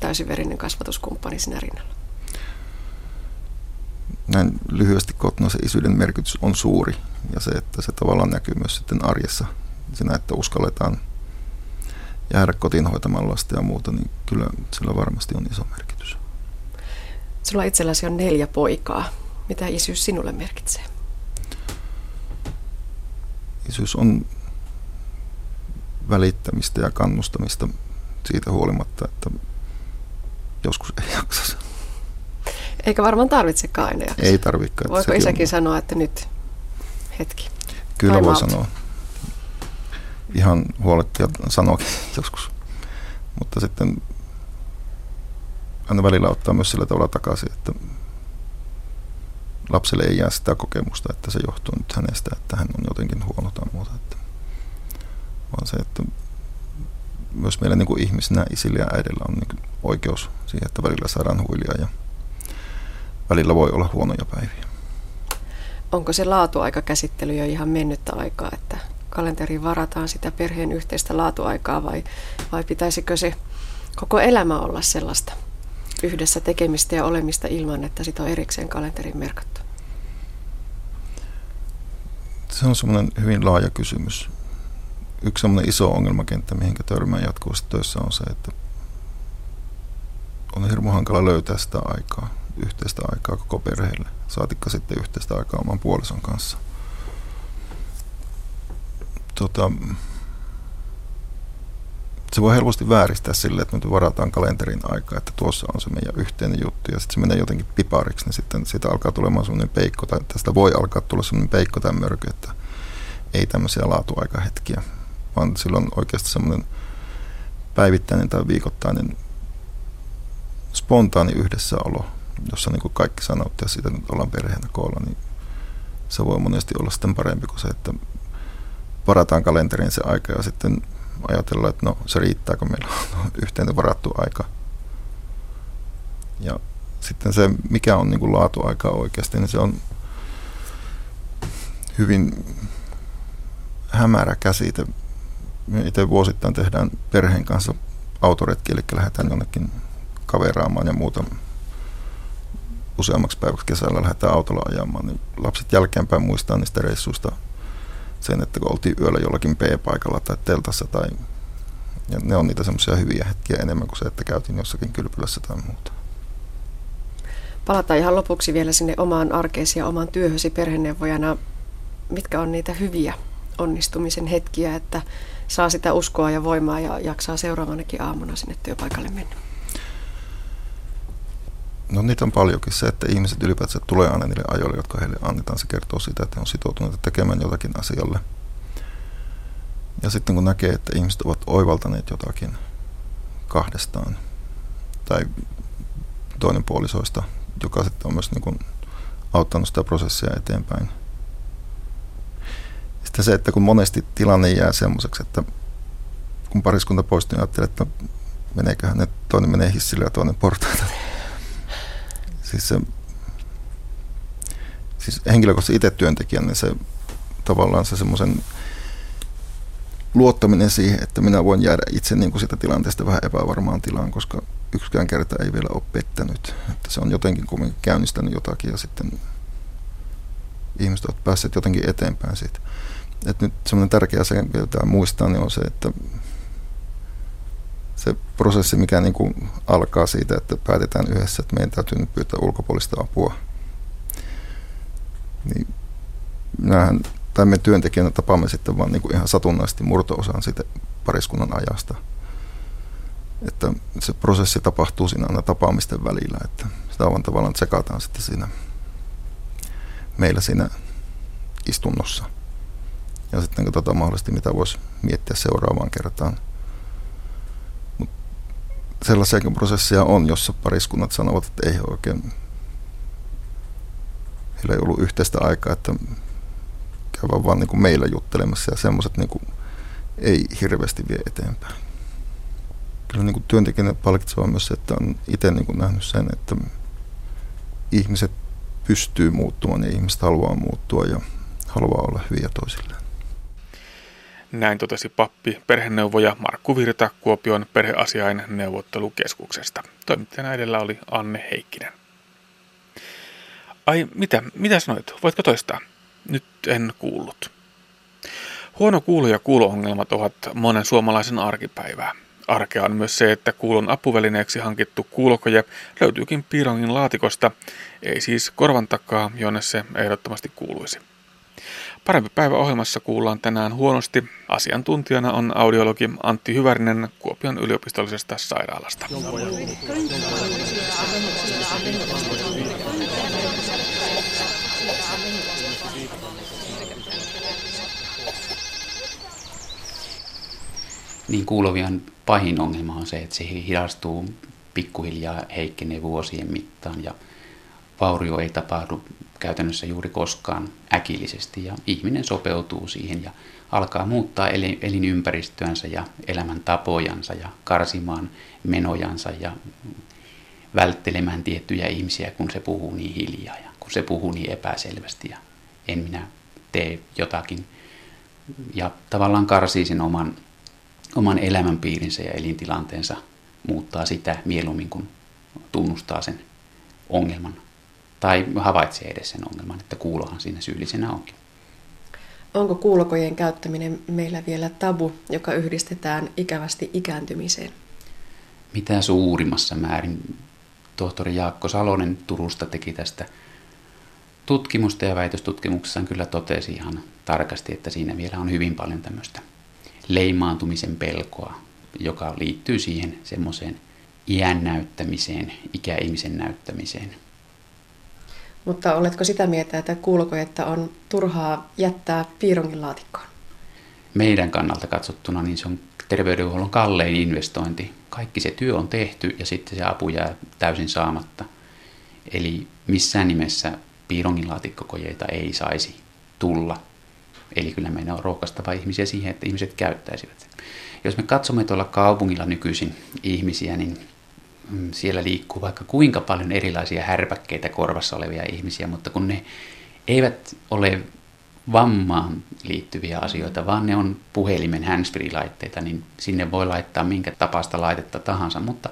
täysiverinen kasvatuskumppani siinä rinnalla. Näin lyhyesti kotona se isyyden merkitys on suuri ja se, että se tavallaan näkyy myös sitten arjessa siinä, että uskalletaan jäädä kotiin hoitamaan lasta ja muuta, niin kyllä sillä varmasti on iso merkitys. Sulla itselläsi on neljä poikaa. Mitä isyys sinulle merkitsee? Isyys on välittämistä ja kannustamista siitä huolimatta, että joskus ei jaksa. Eikä varmaan tarvitsekaan aina jaksa. Ei tarvitsekaan. Voiko isäkin on... sanoa, että nyt hetki? Kyllä Time voi out. sanoa. Ihan huoletti ja joskus. Mutta sitten aina välillä ottaa myös sillä tavalla takaisin, että lapselle ei jää sitä kokemusta, että se johtuu nyt hänestä, että hän on jotenkin huono tai muuta. Että, vaan se, että myös meillä niin kuin ihmisinä, isillä ja äidillä on niin oikeus siihen, että välillä saadaan huilia ja välillä voi olla huonoja päiviä. Onko se laatuaikakäsittely jo ihan mennyttä aikaa, että kalenteriin varataan sitä perheen yhteistä laatuaikaa vai, vai pitäisikö se koko elämä olla sellaista yhdessä tekemistä ja olemista ilman, että sitä on erikseen kalenterin merkattu? Se on semmoinen hyvin laaja kysymys. Yksi semmoinen iso ongelmakenttä, mihin törmään jatkuvasti töissä on se, että on hirmu hankala löytää sitä aikaa, yhteistä aikaa koko perheelle. Saatikka sitten yhteistä aikaa oman puolison kanssa. Tota, se voi helposti vääristää sille, että nyt varataan kalenterin aikaa, että tuossa on se meidän yhteinen juttu ja sitten se menee jotenkin pipariksi, niin sitten siitä alkaa tulemaan sellainen peikko, tai tästä voi alkaa tulla sellainen peikko tai mörky, että ei tämmöisiä laatuaikahetkiä, vaan silloin oikeasti semmoinen päivittäinen tai viikoittainen spontaani yhdessäolo, jossa niin kuin kaikki saa nauttia siitä, että ollaan perheenä koolla, niin se voi monesti olla sitten parempi kuin se, että varataan kalenteriin se aika ja sitten ajatella, että no se riittää, kun meillä <laughs> on yhteinen varattu aika. Ja sitten se, mikä on niin kuin oikeasti, niin se on hyvin hämärä käsite. Me itse vuosittain tehdään perheen kanssa autoretki, eli lähdetään jonnekin kaveraamaan ja muuta useammaksi päiväksi kesällä lähdetään autolla ajamaan, niin lapset jälkeenpäin muistaa niistä reissuista sen, että kun oltiin yöllä jollakin P-paikalla tai teltassa tai ja ne on niitä semmoisia hyviä hetkiä enemmän kuin se, että käytiin jossakin kylpylässä tai muuta. Palataan ihan lopuksi vielä sinne omaan arkeesi ja omaan työhösi perheneuvojana. Mitkä on niitä hyviä onnistumisen hetkiä, että saa sitä uskoa ja voimaa ja jaksaa seuraavanakin aamuna sinne työpaikalle mennä? No niitä on paljonkin. Se, että ihmiset ylipäätään tulee aina niille ajoille, jotka heille annetaan, se kertoo sitä, että he on sitoutuneet tekemään jotakin asialle. Ja sitten kun näkee, että ihmiset ovat oivaltaneet jotakin kahdestaan, tai toinen puolisoista, joka sitten on myös niin kuin auttanut sitä prosessia eteenpäin. Sitten se, että kun monesti tilanne jää semmoiseksi, että kun pariskunta poistuu, niin ajattelee, että meneeköhän ne, toinen menee hissille ja toinen portaita. Siis, se, siis henkilökohtaisesti itse työntekijän, niin se tavallaan se semmoisen luottaminen siihen, että minä voin jäädä itse niin kuin sitä tilanteesta vähän epävarmaan tilaan, koska yksikään kerta ei vielä ole pettänyt. Että se on jotenkin kuitenkin käynnistänyt jotakin ja sitten ihmiset ovat päässeet jotenkin eteenpäin siitä. Et nyt semmoinen tärkeä asia, jota muistaa, niin on se, että se prosessi, mikä niin kuin alkaa siitä, että päätetään yhdessä, että meidän täytyy nyt pyytää ulkopuolista apua, niin minähän, tai me työntekijänä tapaamme sitten vaan niin kuin ihan satunnaisesti murto-osaan siitä pariskunnan ajasta. Että se prosessi tapahtuu siinä aina tapaamisten välillä, että sitä vaan tavallaan tsekataan sitten siinä meillä siinä istunnossa. Ja sitten katsotaan mahdollisesti, mitä voisi miettiä seuraavaan kertaan. Sellaisiakin prosesseja on, jossa pariskunnat sanovat, että ei oikein, heillä ei ollut yhteistä aikaa, että käydään vaan niin kuin meillä juttelemassa ja semmoiset niin kuin ei hirveästi vie eteenpäin. Kyllä niin kuin työntekijänä palkitsevaa myös se, että on itse niin kuin nähnyt sen, että ihmiset pystyy muuttumaan ja ihmiset haluaa muuttua ja haluaa olla hyviä toisilleen. Näin totesi pappi, perheneuvoja Markku Virta Kuopion perheasiain neuvottelukeskuksesta. Toimittajana edellä oli Anne Heikkinen. Ai, mitä, mitä sanoit? Voitko toistaa? Nyt en kuullut. Huono kuulo ja kuulo-ongelmat ovat monen suomalaisen arkipäivää. Arkea on myös se, että kuulon apuvälineeksi hankittu kuulokoje löytyykin piirongin laatikosta, ei siis korvan takaa, jonne se ehdottomasti kuuluisi. Parempi päivä ohjelmassa kuullaan tänään huonosti. Asiantuntijana on audiologi Antti Hyvärinen Kuopion yliopistollisesta sairaalasta. Niin kuulovian pahin ongelma on se, että se hidastuu pikkuhiljaa heikkenee vuosien mittaan ja vaurio ei tapahdu käytännössä juuri koskaan äkillisesti ja ihminen sopeutuu siihen ja alkaa muuttaa elinympäristöänsä ja elämäntapojansa ja karsimaan menojansa ja välttelemään tiettyjä ihmisiä, kun se puhuu niin hiljaa ja kun se puhuu niin epäselvästi ja en minä tee jotakin. Ja tavallaan karsii sen oman, oman elämänpiirinsä ja elintilanteensa, muuttaa sitä mieluummin kuin tunnustaa sen ongelman tai havaitsee edes sen ongelman, että kuulohan siinä syyllisenä onkin. Onko kuulokojen käyttäminen meillä vielä tabu, joka yhdistetään ikävästi ikääntymiseen? Mitä suurimmassa määrin tohtori Jaakko Salonen Turusta teki tästä tutkimusta ja väitöstutkimuksessaan kyllä totesi ihan tarkasti, että siinä vielä on hyvin paljon tämmöistä leimaantumisen pelkoa, joka liittyy siihen semmoiseen iän näyttämiseen, ikäihmisen näyttämiseen – mutta oletko sitä mieltä, että kuulokojetta on turhaa jättää piirongin laatikkoon? Meidän kannalta katsottuna niin se on terveydenhuollon kallein investointi. Kaikki se työ on tehty ja sitten se apu jää täysin saamatta. Eli missään nimessä piirongin laatikkokojeita ei saisi tulla. Eli kyllä meidän on rohkaistava ihmisiä siihen, että ihmiset käyttäisivät. Jos me katsomme tuolla kaupungilla nykyisin ihmisiä, niin siellä liikkuu vaikka kuinka paljon erilaisia härpäkkeitä korvassa olevia ihmisiä, mutta kun ne eivät ole vammaan liittyviä asioita, vaan ne on puhelimen handsfree-laitteita, niin sinne voi laittaa minkä tapaista laitetta tahansa, mutta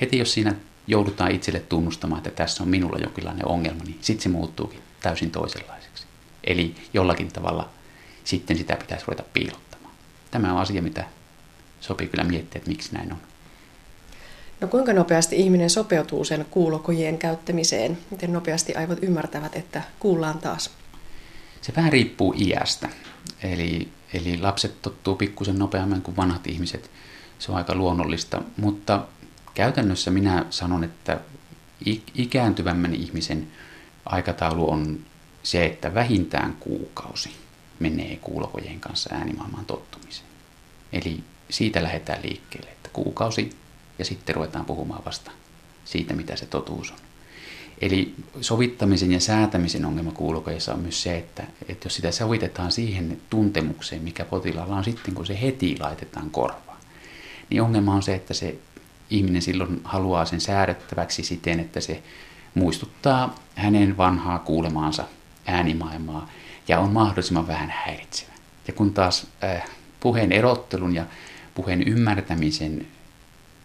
heti jos siinä joudutaan itselle tunnustamaan, että tässä on minulla jonkinlainen ongelma, niin sitten se muuttuukin täysin toisenlaiseksi. Eli jollakin tavalla sitten sitä pitäisi ruveta piilottamaan. Tämä on asia, mitä sopii kyllä miettiä, että miksi näin on. No kuinka nopeasti ihminen sopeutuu sen kuulokojien käyttämiseen? Miten nopeasti aivot ymmärtävät, että kuullaan taas? Se vähän riippuu iästä. Eli, eli lapset tottuu pikkusen nopeammin kuin vanhat ihmiset. Se on aika luonnollista, mutta käytännössä minä sanon, että ikääntyvämmän ihmisen aikataulu on se, että vähintään kuukausi menee kuulokojen kanssa äänimaailmaan tottumiseen. Eli siitä lähdetään liikkeelle, että kuukausi ja sitten ruvetaan puhumaan vasta siitä, mitä se totuus on. Eli sovittamisen ja säätämisen ongelma kuulokoissa on myös se, että, että jos sitä sovitetaan siihen tuntemukseen, mikä potilaalla on sitten, kun se heti laitetaan korvaan, niin ongelma on se, että se ihminen silloin haluaa sen säädettäväksi siten, että se muistuttaa hänen vanhaa kuulemaansa äänimaailmaa ja on mahdollisimman vähän häiritsevä. Ja kun taas äh, puheen erottelun ja puheen ymmärtämisen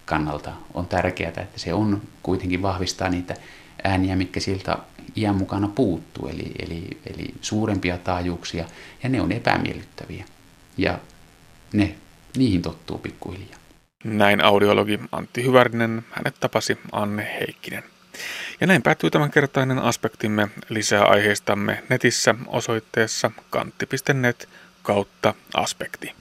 kannalta on tärkeää, että se on kuitenkin vahvistaa niitä ääniä, mitkä siltä iän mukana puuttuu, eli, eli, eli suurempia taajuuksia, ja ne on epämiellyttäviä. Ja ne, niihin tottuu pikkuhiljaa. Näin audiologi Antti Hyvärinen, hänet tapasi Anne Heikkinen. Ja näin päättyy tämänkertainen aspektimme. Lisää aiheistamme netissä osoitteessa kantti.net kautta aspekti.